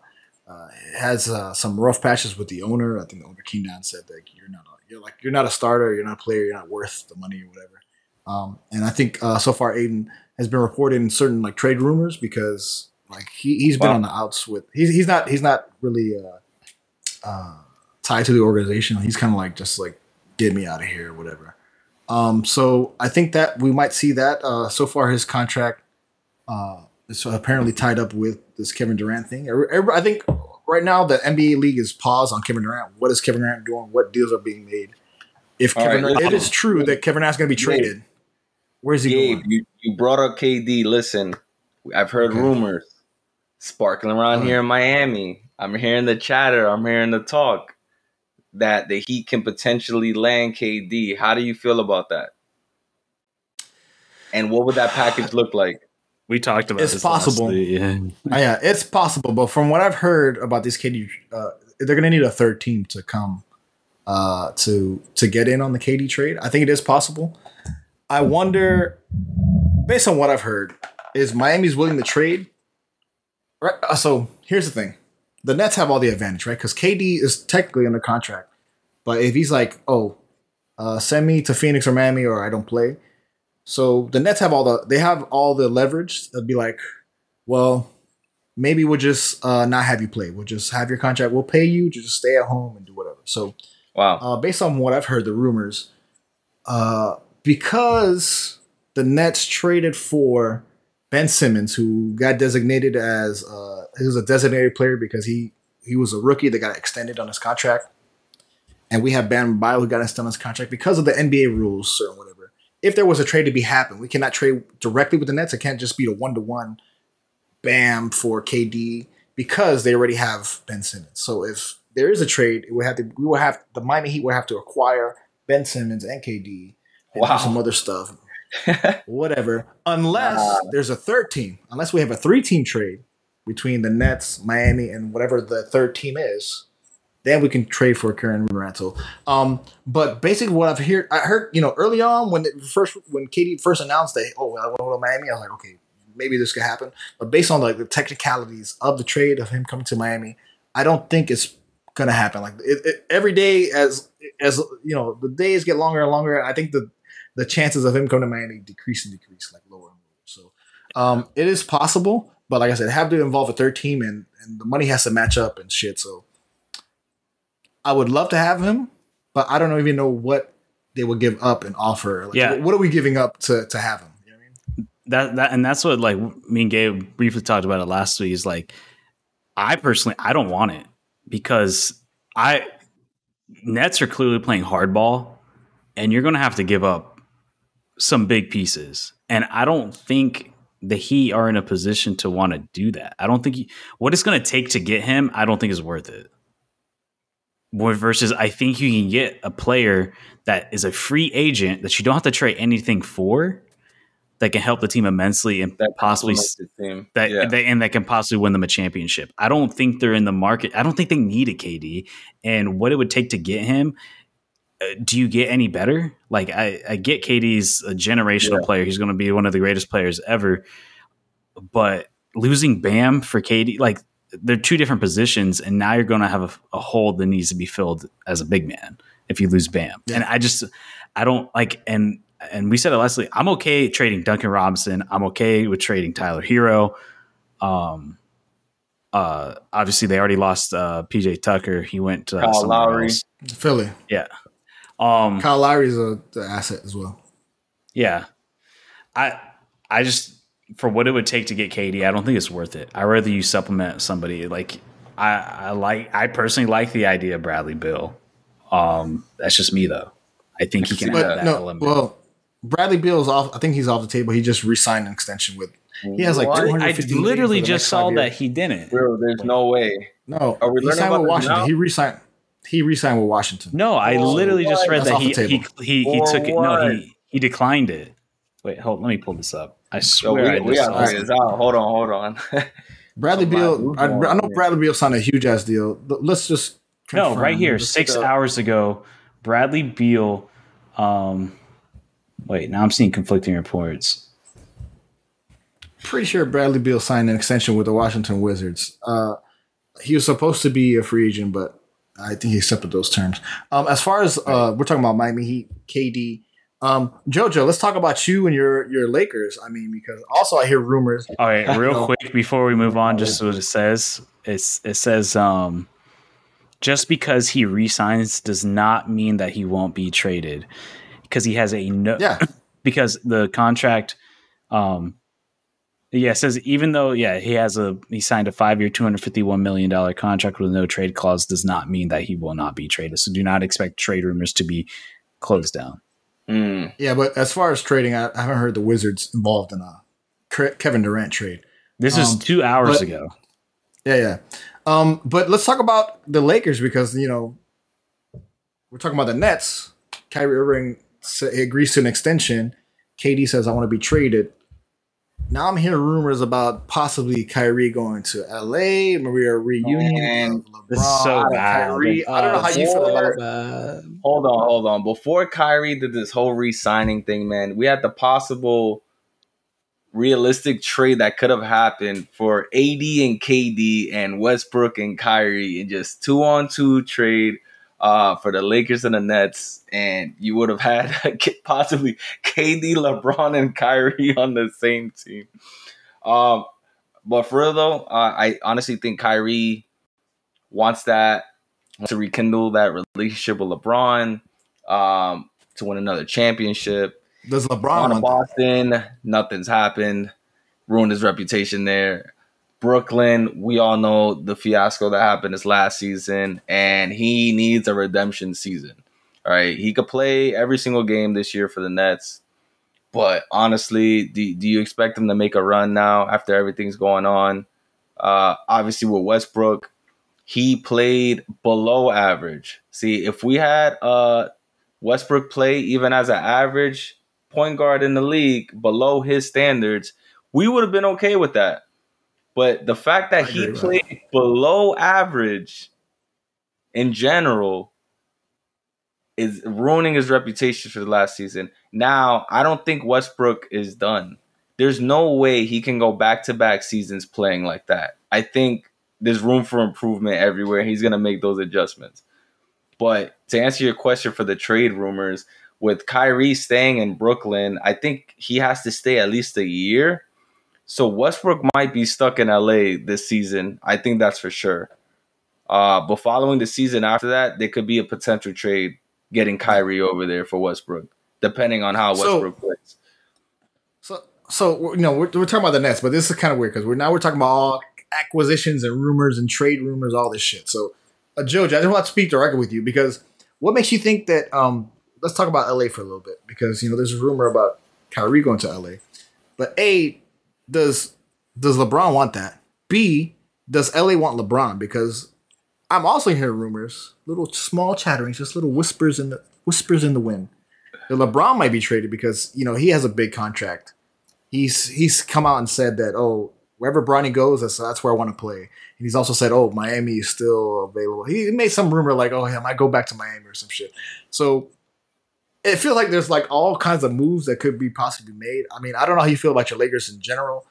uh, has uh, some rough patches with the owner. I think the owner came down and said that you're not a, you're like you're not a starter, you're not a player, you're not worth the money or whatever. Um, and I think uh, so far Ayton has been reported in certain like trade rumors because like he he's been wow. on the outs with he's he's not he's not really uh, uh, tied to the organization. He's kind of like just like get me out of here or whatever. Um, so I think that we might see that. Uh, so far, his contract uh, is apparently tied up with this Kevin Durant thing. I think right now the NBA league is paused on Kevin Durant. What is Kevin Durant doing? What deals are being made? If Kevin, right, Durant, it is true that Kevin Durant's going to be traded. Where's he Gabe, going? You, you brought up KD. Listen, I've heard okay. rumors sparkling around here in Miami. I'm hearing the chatter. I'm hearing the talk that the Heat can potentially land KD. How do you feel about that? And what would that package look like? [SIGHS] We talked about it's possible. yeah. Uh, [LAUGHS] yeah, it's possible. But from what I've heard about these KD, uh, they're going to need a third team to come uh, to to get in on the KD trade. I think it is possible. I wonder, based on what I've heard, is Miami's willing to trade? Right. Uh, so here's the thing: the Nets have all the advantage, right? Because KD is technically under contract, but if he's like, "Oh, uh, send me to Phoenix or Miami, or I don't play," so the Nets have all the they have all the leverage. They'd be like, "Well, maybe we'll just uh, not have you play. We'll just have your contract. We'll pay you to just stay at home and do whatever." So, wow. Uh, based on what I've heard, the rumors, uh, because the Nets traded for Ben Simmons, who got designated as uh, he was a designated player because he he was a rookie that got extended on his contract, and we have Bam Adebayo who got extended on his contract because of the NBA rules or whatever. If there was a trade to be happen, we cannot trade directly with the Nets. It can't just be a one to one Bam for KD because they already have Ben Simmons. So if there is a trade, it would have to we would have the Miami Heat would have to acquire Ben Simmons and KD wow. some other stuff. [LAUGHS] Whatever. Unless uh, there's a third team. Unless we have a three team trade between the Nets, Miami, and whatever the third team is, then we can trade for Karen Rental. Um, but basically, what I've heard, I heard, you know, early on when it first when KD first announced that, oh, I want to go to Miami, I was like, okay, maybe this could happen. But based on like the technicalities of the trade of him coming to Miami, I don't think it's gonna happen. Like it, it, every day, as as you know, the days get longer and longer. I think the the chances of him coming to Miami decrease and decrease, like lower and lower. So um, it is possible, but like I said, have to involve a third team, and and the money has to match up and shit. So I would love to have him, but I don't even know what they would give up and offer. Like, yeah. what are we giving up to to have him? You know I mean? That that and that's what like me and Gabe briefly talked about it last week. Is like I personally I don't want it because I Nets are clearly playing hardball, and you're going to have to give up some big pieces. And I don't think the Heat are in a position to want to do that. I don't think he, what it's going to take to get him. I don't think is worth it. Versus, I think you can get a player that is a free agent that you don't have to trade anything for, that can help the team immensely and that possibly that, yeah. that, and that can possibly win them a championship. I don't think they're in the market. I don't think they need a KD, and what it would take to get him. Uh, do you get any better? Like I, I get KD's a generational yeah. player. He's going to be one of the greatest players ever, but losing Bam for KD, like they're two different positions, and now you're going to have a, a, hole that needs to be filled as a big man if you lose Bam. Yeah. And I just, I don't like, and and we said it lastly. I'm okay trading Duncan Robinson. I'm okay with trading Tyler Herro. Um, uh, obviously they already lost uh, PJ Tucker. He went to Kyle Lowry, else. Philly. Yeah. Um, Kyle Lowry's a asset as well. Yeah. I I just for what it would take to get KD, I don't think it's worth it. I rather you supplement somebody like I, I like I personally like the idea of Bradley Beal. Um, that's just me though. I think he can but add that no, element. Well, Bradley Beal is off. I think he's off the table. He just re-signed an extension with. He has like two hundred fifty. I literally just saw that he didn't. Bro, there's no way. No, Are we he signed with Washington. He re-signed. He re-signed with Washington. No, I oh, literally what? just read That's that he, he he he, took it. No, he he declined it. Wait, hold. Let me pull this up. I swear Yo, we, I we got this out. Hold on, hold on. [LAUGHS] Bradley Beal. I, I, know Bradley Beal signed a huge ass deal. Let's just no right here. Six hours ago, Bradley Beal. Um, wait, now I'm seeing conflicting reports. Pretty sure Bradley Beal signed an extension with the Washington Wizards. Uh, he was supposed to be a free agent, but I think he accepted those terms. Um, as far as uh, we're talking about Miami Heat, KD, um, Jojo, let's talk about you and your your Lakers. I mean, because also I hear rumors. All right, real quick before we move on, just what it says. It's it says um, just because he resigns does not mean that he won't be traded because he has a no. Yeah. [LAUGHS] because the contract, um, yeah, says even though yeah he has a he signed a five year two hundred fifty one million dollar contract with no trade clause does not mean that he will not be traded. So do not expect trade rumors to be closed down. Mm. Yeah, but as far as trading, I, I, haven't heard the Wizards involved in a Kevin Durant trade. This um, is two hours but, ago. Yeah, yeah. Um, but let's talk about the Lakers because you know we're talking about the Nets. Kyrie Irving agrees to an extension. KD says, "I want to be traded." Now I'm hearing rumors about possibly Kyrie going to LA, Maria reunion. Oh, is so bad. Kyrie. I don't know how you feel about it. Hold on, hold on. Before Kyrie did this whole re-signing thing, man, we had the possible realistic trade that could have happened for AD and KD and Westbrook and Kyrie in just two on two trade uh, for the Lakers and the Nets, and you would have had [LAUGHS] possibly KD, LeBron, and Kyrie on the same team. Um, but for real though, uh, I honestly think Kyrie wants that wants to rekindle that relationship with LeBron, um, to win another championship. Does LeBron on Boston? That? Nothing's happened. Ruined his reputation there. Brooklyn, we all know the fiasco that happened this last season, and he needs a redemption season. All right, he could play every single game this year for the Nets, but honestly, do, do you expect him to make a run now after everything's going on? Uh, obviously, with Westbrook, he played below average. See, if we had uh, Westbrook play even as an average point guard in the league below his standards, we would have been okay with that. But the fact that he played below average in general is ruining his reputation for the last season. Now, I don't think Westbrook is done. There's no way he can go back to back seasons playing like that. I think there's room for improvement everywhere. He's going to make those adjustments. But to answer your question for the trade rumors, with Kyrie staying in Brooklyn, I think he has to stay at least a year so Westbrook might be stuck in LA this season. I think that's for sure. Uh, but following the season after that, there could be a potential trade getting Kyrie over there for Westbrook, depending on how Westbrook so, plays. So, so you know, we're, we're talking about the Nets, but this is kind of weird because we're now we're talking about all acquisitions and rumors and trade rumors, all this shit. So, uh, George, I just want to speak directly with you because what makes you think that? Um, let's talk about LA for a little bit because you know there's a rumor about Kyrie going to LA, but a does does LeBron want that? B, does LA want LeBron? Because I'm also hearing rumors, little small chatterings, just little whispers in the whispers in the wind. That LeBron might be traded because you know he has a big contract. He's he's come out and said that oh wherever Bronny goes, that's that's where I want to play. And he's also said oh Miami is still available. He made some rumor like oh I might go back to Miami or some shit. So it feels like there's like all kinds of moves that could be possibly made. I mean I don't know how you feel about your Lakers in general.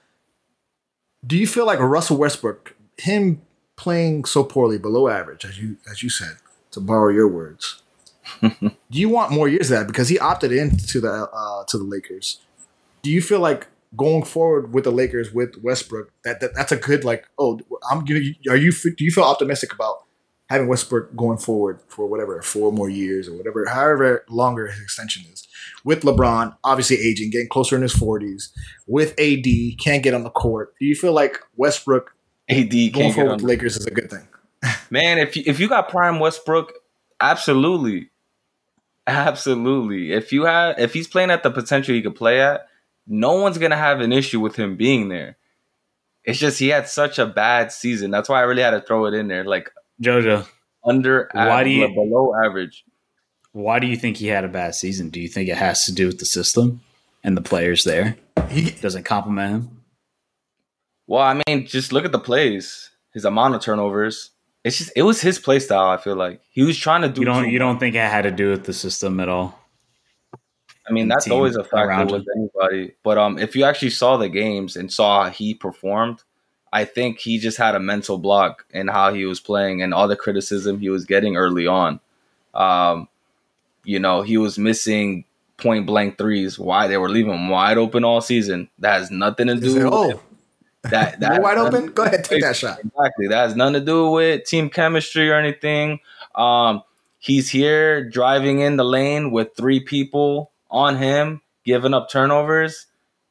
Do you feel like Russell Westbrook, him playing so poorly, below average, as you as you said, to borrow your words. [LAUGHS] do you want more years of that because he opted into the uh, to the Lakers? Do you feel like going forward with the Lakers with Westbrook that, that that's a good like oh I'm gonna are you do you feel optimistic about having Westbrook going forward for whatever four more years or whatever however longer his extension is with LeBron obviously aging getting closer in his 40s with AD can't get on the court do you feel like Westbrook AD going forward with Lakers is a good thing. [LAUGHS] Man, if you, if you got prime Westbrook, absolutely, absolutely. If you have if he's playing at the potential he could play at, no one's gonna have an issue with him being there. It's just he had such a bad season. That's why I really had to throw it in there. Like Jojo, under why do you, below average. Why do you think he had a bad season? Do you think it has to do with the system and the players there? He doesn't compliment him. Well, I mean, just look at the plays. His amount of turnovers. It's just it was his play style. I feel like he was trying to do. You don't you don't think it had to do with the system at all? I mean, that's always a factor with anybody. But um, if you actually saw the games and saw how he performed, I think he just had a mental block in how he was playing and all the criticism he was getting early on. Um, you know, he was missing point blank threes. Why they were leaving him wide open all season. That has nothing to do. With oh, [LAUGHS] that that wide open. Go ahead, take that shot. Exactly. That has nothing to do with team chemistry or anything. Um, he's here driving in the lane with three people on him, giving up turnovers.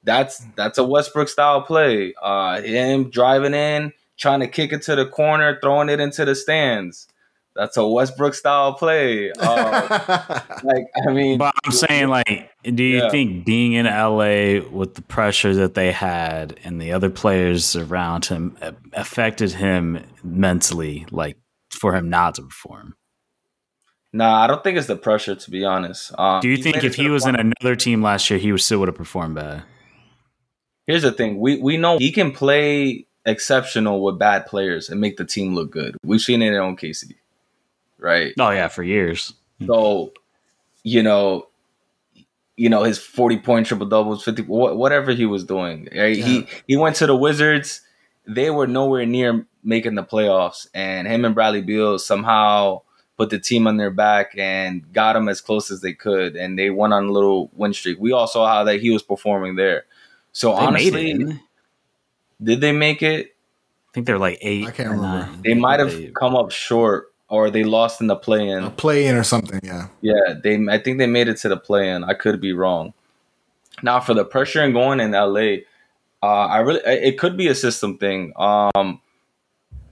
That's that's a Westbrook style play. Uh, him driving in, trying to kick it to the corner, throwing it into the stands. That's a Westbrook style play. [LAUGHS] Um, like I mean, but I'm saying, like, do you yeah. think being in LA with the pressure that they had and the other players around him affected him mentally, like for him not to perform? Nah, I don't think it's the pressure. To be honest, um, do you think if he was point. in another team last year, he would still would have performed bad? Here's the thing: we we know he can play exceptional with bad players and make the team look good. We've seen it on OKC right? Oh yeah, for years. So, you know, you know his forty point triple doubles, fifty whatever he was doing. Right? Yeah. He he went to the Wizards. They were nowhere near making the playoffs, and him and Bradley Beal somehow put the team on their back and got them as close as they could, and they went on a little win streak. We all saw how that he was performing there. So they honestly, did they make it? I think they're like eight. I can't remember. They might have come up short or they lost in the play-in. A play-in or something, yeah. Yeah, they. I think they made it to the play-in. I could be wrong. Now for the pressure and going in LA, uh, I really it could be a system thing. Um,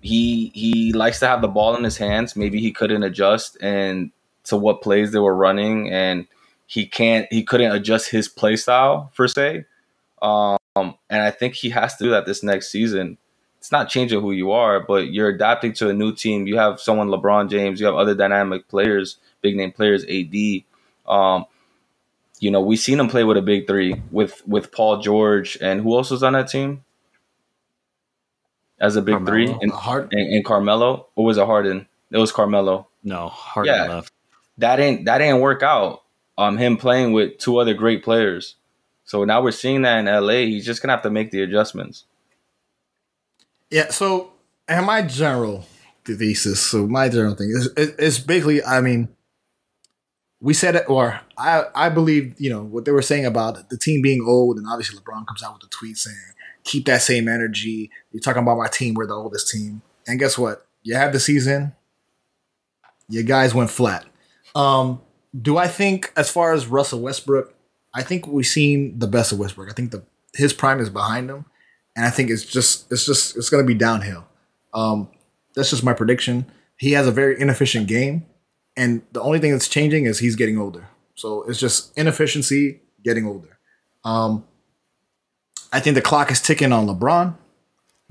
he he likes to have the ball in his hands. Maybe he couldn't adjust and to what plays they were running, and he can't he couldn't adjust his play style per se. Um, and I think he has to do that this next season it's not changing who you are, but you're adapting to a new team. You have someone LeBron James, you have other dynamic players, big name players, AD. Um, you know, we've seen him play with a big three with with Paul George and who else was on that team as a big Carmelo. three and, Hard- and, and Carmelo. Or was it Harden? It was Carmelo. No, Harden yeah, left. That didn't that didn't work out. Um, him playing with two other great players. So now we're seeing that in LA. He's just gonna have to make the adjustments. Yeah. So, and my general thesis, so my general thing is, is basically, I mean, we said it, or I, I believe, you know, what they were saying about the team being old, and obviously LeBron comes out with a tweet saying, keep that same energy. You're talking about my team, we're the oldest team. And guess what? You have the season, you guys went flat. Um, do I think, as far as Russell Westbrook, I think we've seen the best of Westbrook. I think the his prime is behind him and I think it's just it's just it's going to be downhill. Um, that's just my prediction. He has a very inefficient game, and the only thing that's changing is he's getting older. So it's just inefficiency, getting older. Um, I think the clock is ticking on LeBron.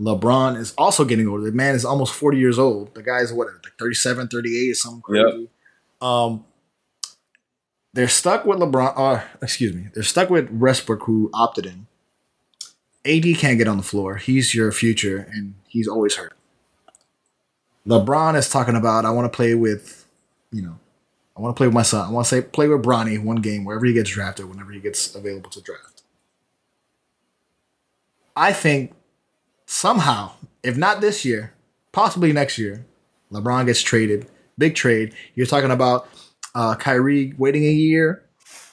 LeBron is also getting older. The man is almost 40 years old. The guy is what, like 37, 38 or something crazy. Yep. Um, they're stuck with LeBron. Uh, excuse me. They're stuck with Westbrook, who opted in. AD can't get on the floor. He's your future, and he's always hurt. LeBron is talking about I want to play with, you know, I want to play with my son. I want to say play with Bronny one game wherever he gets drafted, whenever he gets available to draft. I think somehow, if not this year, possibly next year, LeBron gets traded. Big trade. You're talking about uh, Kyrie waiting a year.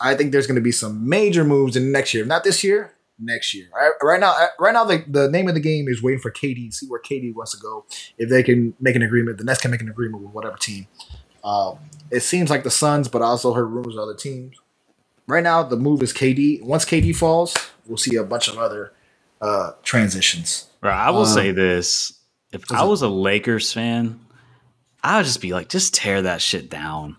I think there's going to be some major moves in next year. Not this year, next year. Right, right now, right now, the, the name of the game is waiting for KD. To see where KD wants to go. If they can make an agreement, the Nets can make an agreement with whatever team. Uh, it seems like the Suns, but I also heard rumors of other teams. Right now, the move is KD. Once KD falls, we'll see a bunch of other uh, transitions. Right. I will um, say this: if I was a Lakers fan, I would just be like, just tear that shit down.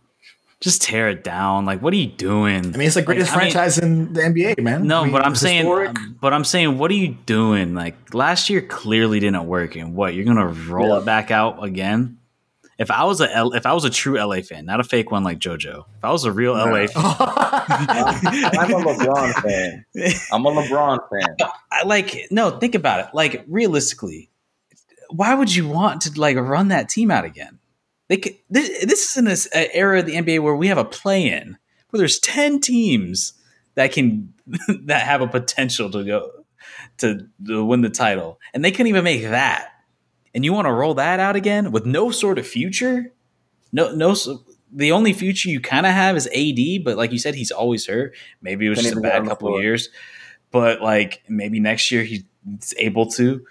Just tear it down. Like, what are you doing? I mean, it's the greatest like, franchise mean, in the NBA, man. No, I mean, but I'm historic. saying, but I'm saying, what are you doing? Like last year clearly didn't work, and what you're gonna roll yeah. it back out again? If I was a L, if I was a true LA fan, not a fake one like JoJo. If I was a real LA fan, [LAUGHS] I'm a LeBron fan. I'm a LeBron fan. [LAUGHS] I like no. Think about it. Like realistically, why would you want to like run that team out again? They could, this, this is in this uh, era of the NBA where we have a play-in where there's ten teams that can [LAUGHS] that have a potential to go to, to win the title, and they couldn't even make that. And you want to roll that out again with no sort of future? No, no. The only future you kind of have is AD, but like you said, he's always hurt. Maybe it was just a bad couple of years, but like maybe next year he's able to.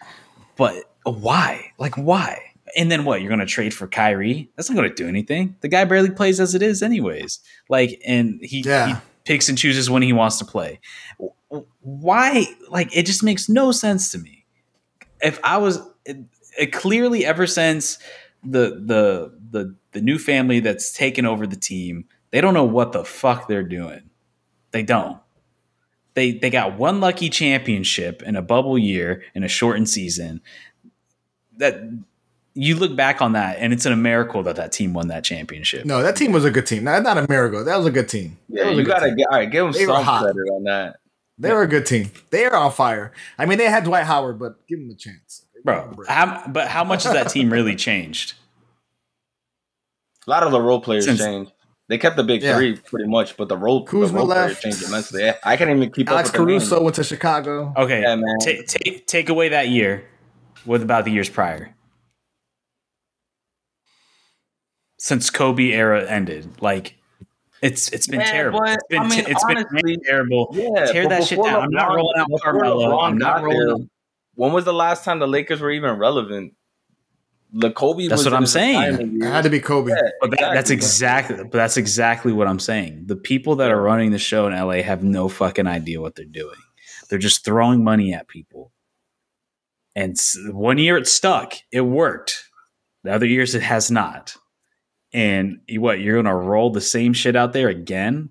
But why? Like why? And then what? You're going to trade for Kyrie? That's not going to do anything. The guy barely plays as it is, anyways. Like, and he, yeah. he picks and chooses when he wants to play. Why? Like, it just makes no sense to me. If I was it, it clearly ever since the the the the new family that's taken over the team, they don't know what the fuck they're doing. They don't. They they got one lucky championship in a bubble year in a shortened season. That you look back on that, and it's a miracle that that team won that championship. No, that team was a good team. Not, not a miracle. That was a good team. Yeah, you gotta get, all right. Give them they some credit on that. They were a good team. They are on fire. I mean, they had Dwight Howard, but give them a chance, bro. How, but how much has that team really [LAUGHS] changed? A lot of the role players Since, changed. They kept the big yeah. three pretty much, but the role, Kuzma the role left. players changed immensely. I can't even keep Alex up. Alex Caruso went to Chicago. Okay, yeah, man. Take, take take away that year. What about the years prior? Since Kobe era ended. Like it's it's been Man, terrible. But, it's been, I mean, it's honestly, been terrible. Yeah, Tear that shit down. LeBron, I'm not rolling out Carmelo. I'm not rolling. When was the last time the Lakers were even relevant? The Kobe. That's what I'm saying. It had to be Kobe. Yeah, but that, that's exactly. But that's exactly what I'm saying. The people that are running the show in LA have no fucking idea what they're doing. They're just throwing money at people. And one year it stuck. It worked. The other years it has not and what you're gonna roll the same shit out there again?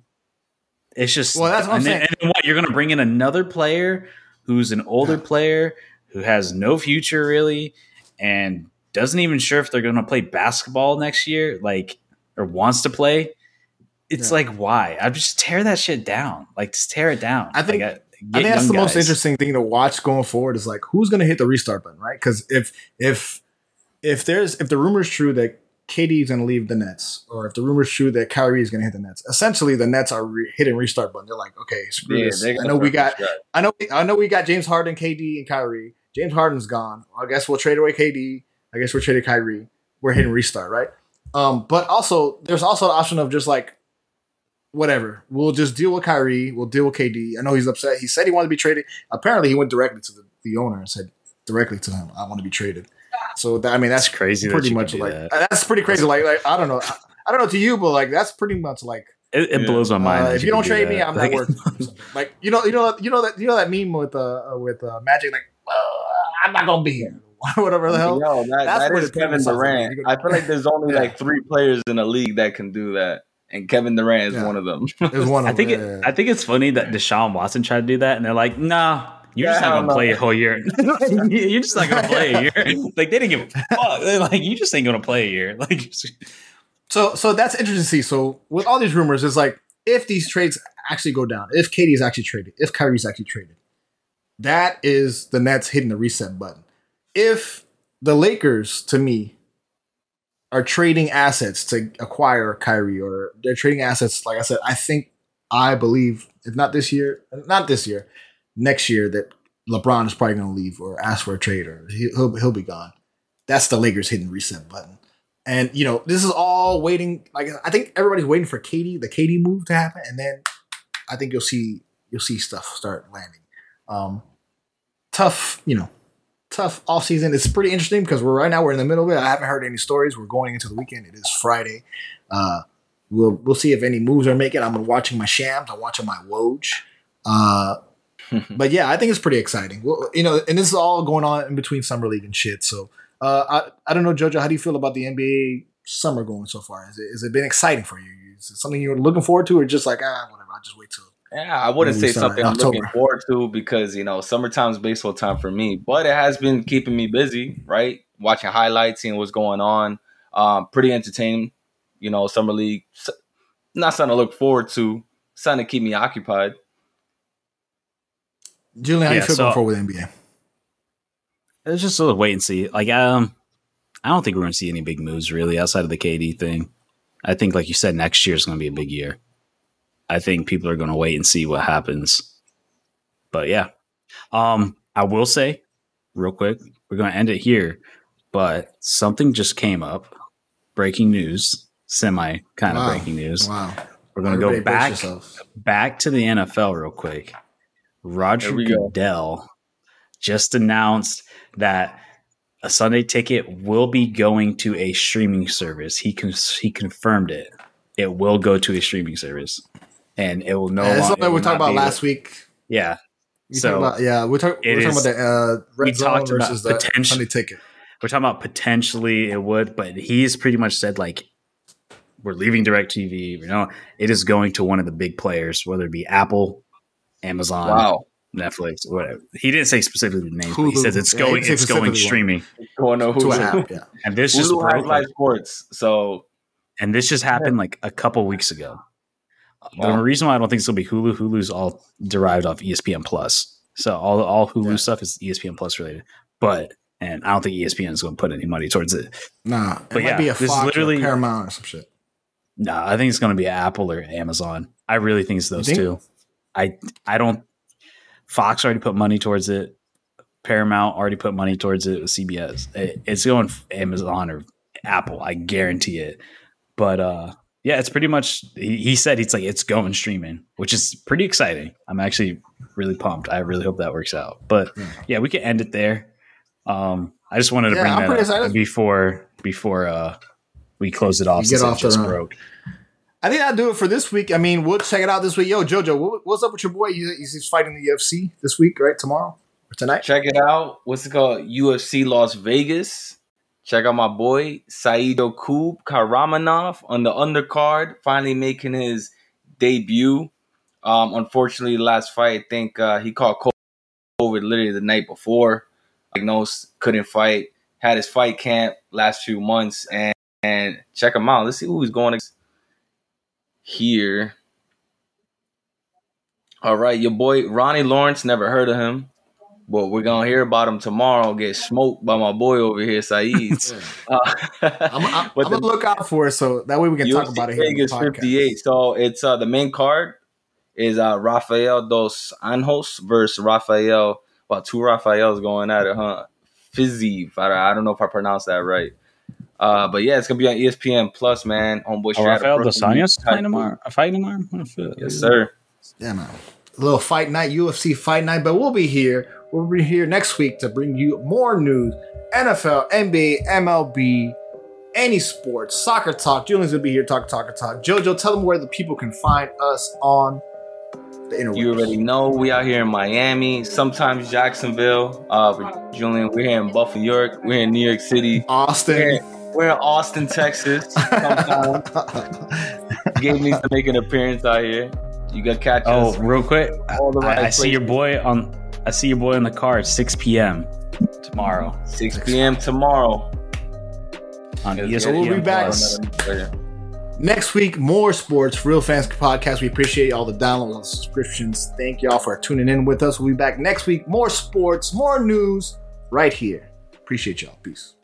It's just well, that's what I'm saying. And then what you're gonna bring in another player who's an older yeah. player who has no future really, and doesn't even sure if they're gonna play basketball next year, like or wants to play. It's yeah. like why? I just tear that shit down. Like just tear it down. I think. Like, I, I think that's the guys. most interesting thing to watch going forward is like who's going to hit the restart button, right? Because if if if there's if the rumor is true that KD is going to leave the Nets, or if the rumor's true that Kyrie is going to hit the Nets, essentially the Nets are re- hitting restart button. They're like, okay, screw yeah, this. I know we got, I know, I know we got James Harden, KD, and Kyrie. James Harden's gone. I guess we'll trade away KD. I guess we're trading Kyrie. We're hitting restart, right? Um, but also, there's also the option of just like, whatever. We'll just deal with Kyrie. We'll deal with KD. I know he's upset. He said he wanted to be traded. Apparently, he went directly to the, the owner and said directly to him, "I want to be traded." So that, I mean, that's crazy. Pretty that much like that. that's pretty crazy. Like, like I don't know, I, I, don't know to you, but like that's pretty much like it, it blows my mind. Uh, if you don't trade do me, I'm like, not working. [LAUGHS] like you know, you know, you know that you know that meme with uh with uh, Magic, like I'm not gonna be here. [LAUGHS] Whatever the hell. Yo, that, that is Kevin Durant. I feel like there's only yeah. like three players in the league that can do that and Kevin Durant is yeah. one of them. is one [LAUGHS] I think it, I think it's funny that Deshaun Watson tried to do that, and they're like, "Nah, You're just not gonna [LAUGHS] play a whole year. You're just not gonna play a year. [LAUGHS] Like they didn't give a fuck. They're like you just ain't gonna play a year. [LAUGHS] Like so, so that's interesting to see. So with all these rumors, it's like if these trades actually go down, if KD is actually traded, if Kyrie's actually traded, that is the Nets hitting the reset button. If the Lakers, to me, are trading assets to acquire Kyrie, or they're trading assets, like I said, I think, I believe, if not this year, not this year, next year, that LeBron is probably going to leave or ask for a trade, or he'll he'll be gone. That's the Lakers hitting reset button. And you know, this is all waiting. Like I think everybody's waiting for KD, the KD move to happen, and then I think you'll see you'll see stuff start landing. Um, tough, you know, tough off season. It's pretty interesting because we're right now we're in the middle of it. I haven't heard any stories. We're going into the weekend. It is Friday. Uh, we'll we'll see if any moves are making. I'm watching my shams. I'm watching my Woj. Uh, but yeah, I think it's pretty exciting. Well, you know, and this is all going on in between summer league and shit. So uh, I I don't know, Jojo. How do you feel about the NBA summer going so far? Has it has it been exciting for you? Is it something you're looking forward to, or just like ah whatever? I'll just wait till yeah, I wouldn't say something I'm looking forward to because you know summertime's baseball time for me, but it has been keeping me busy, right? Watching highlights, seeing what's going on. Um, pretty entertaining, you know. Summer league, not something to look forward to, something to keep me occupied. Julian, how yeah, you feel so, forward with NBA? It's just a little wait and see. Like, um, I don't think we're going to see any big moves really outside of the KD thing. I think, like you said, next year is going to be a big year. I think people are going to wait and see what happens. But yeah, um, I will say real quick, we're going to end it here. But something just came up. Breaking news, semi kind of breaking news. Wow. We're going to go back back to the NFL real quick. Roger Goodell go. just announced that a Sunday ticket will be going to a streaming service. He con- he confirmed it. It will go to a streaming service and it will no. Yeah, that's what we talked about last week. Yeah. We so about, yeah, we're, talk, we're talking about the uh, red we zone talked versus about the Sunday ticket. We're talking about potentially it would, but he's pretty much said like we're leaving DirecTV. You know, it is going to one of the big players, whether it be Apple, Amazon, wow. Netflix, whatever. He didn't say specifically the names, Hulu. he says it's yeah, going it's going streaming. Going to Hulu. App, yeah. And this Hulu just broke live sports. So and this just happened like a couple weeks ago. Wow. The reason why I don't think it's gonna be Hulu, Hulu's all derived off ESPN Plus. So all all Hulu yeah. stuff is ESPN Plus related. But and I don't think ESPN is going to put any money towards it. Nah, but yeah, be a this Fox literally Paramount or some shit. Nah, I think it's going to be Apple or Amazon. I really think it's those think? two. I I don't. Fox already put money towards it. Paramount already put money towards it with CBS. It, it's going Amazon or Apple. I guarantee it. But uh, yeah, it's pretty much. He, he said it's like it's going streaming, which is pretty exciting. I'm actually really pumped. I really hope that works out. But hmm. yeah, we can end it there. Um, I just wanted to yeah, bring that up before before uh, we close it off. You get off just broke. I think I'll do it for this week. I mean, we'll check it out this week. Yo, JoJo, what's up with your boy? He's fighting the UFC this week, right? Tomorrow or tonight? Check it out. What's it called? UFC Las Vegas. Check out my boy Saidyokub Kakhramonov on the undercard, finally making his debut. Um, unfortunately, last fight, I think uh, he caught COVID literally the night before. Diagnosed, couldn't fight. Had his fight camp last few months, and, and check him out. Let's see who he's going here. All right, your boy Ronnie Lawrence. Never heard of him. But we're gonna hear about him tomorrow. Get smoked by my boy over here, Saeed. [LAUGHS] uh, I'm, I'm, [LAUGHS] I'm gonna look out for it, so that way we can UFC talk about it. Vegas 58. So it's uh, the main card is uh, Rafael dos Anjos versus Rafael. Well, two Rafaels going at it, huh? I, I don't know if I pronounced that right. Uh, but yeah, it's gonna be on ESPN Plus, man. Homeboy oh, Rafael dos Anjos fighting tomorrow. Fighting tomorrow. Yes, sir. Yeah, man. A little fight night, UFC fight night, but we'll be here We'll be here next week to bring you more news NFL, NBA, MLB, any sports, soccer talk. Julian's gonna be here talk, talk, talk. Jojo, tell them where the people can find us on the internet. You already know we out here in Miami, sometimes Jacksonville. Uh, Julian, we're here in Buffalo, New York. We're in New York City, Austin. We're, we're in Austin, Texas. Gabe needs [LAUGHS] to make an appearance out here. You got catch Oh, real quick, I, I see your boy on I see your boy in the car at 6 p.m. tomorrow. 6 p.m. tomorrow. On ESPN so we'll be back next week. More sports, real fans podcast. We appreciate all the downloads and subscriptions. Thank y'all for tuning in with us. We'll be back next week. More sports, more news, right here. Appreciate y'all. Peace.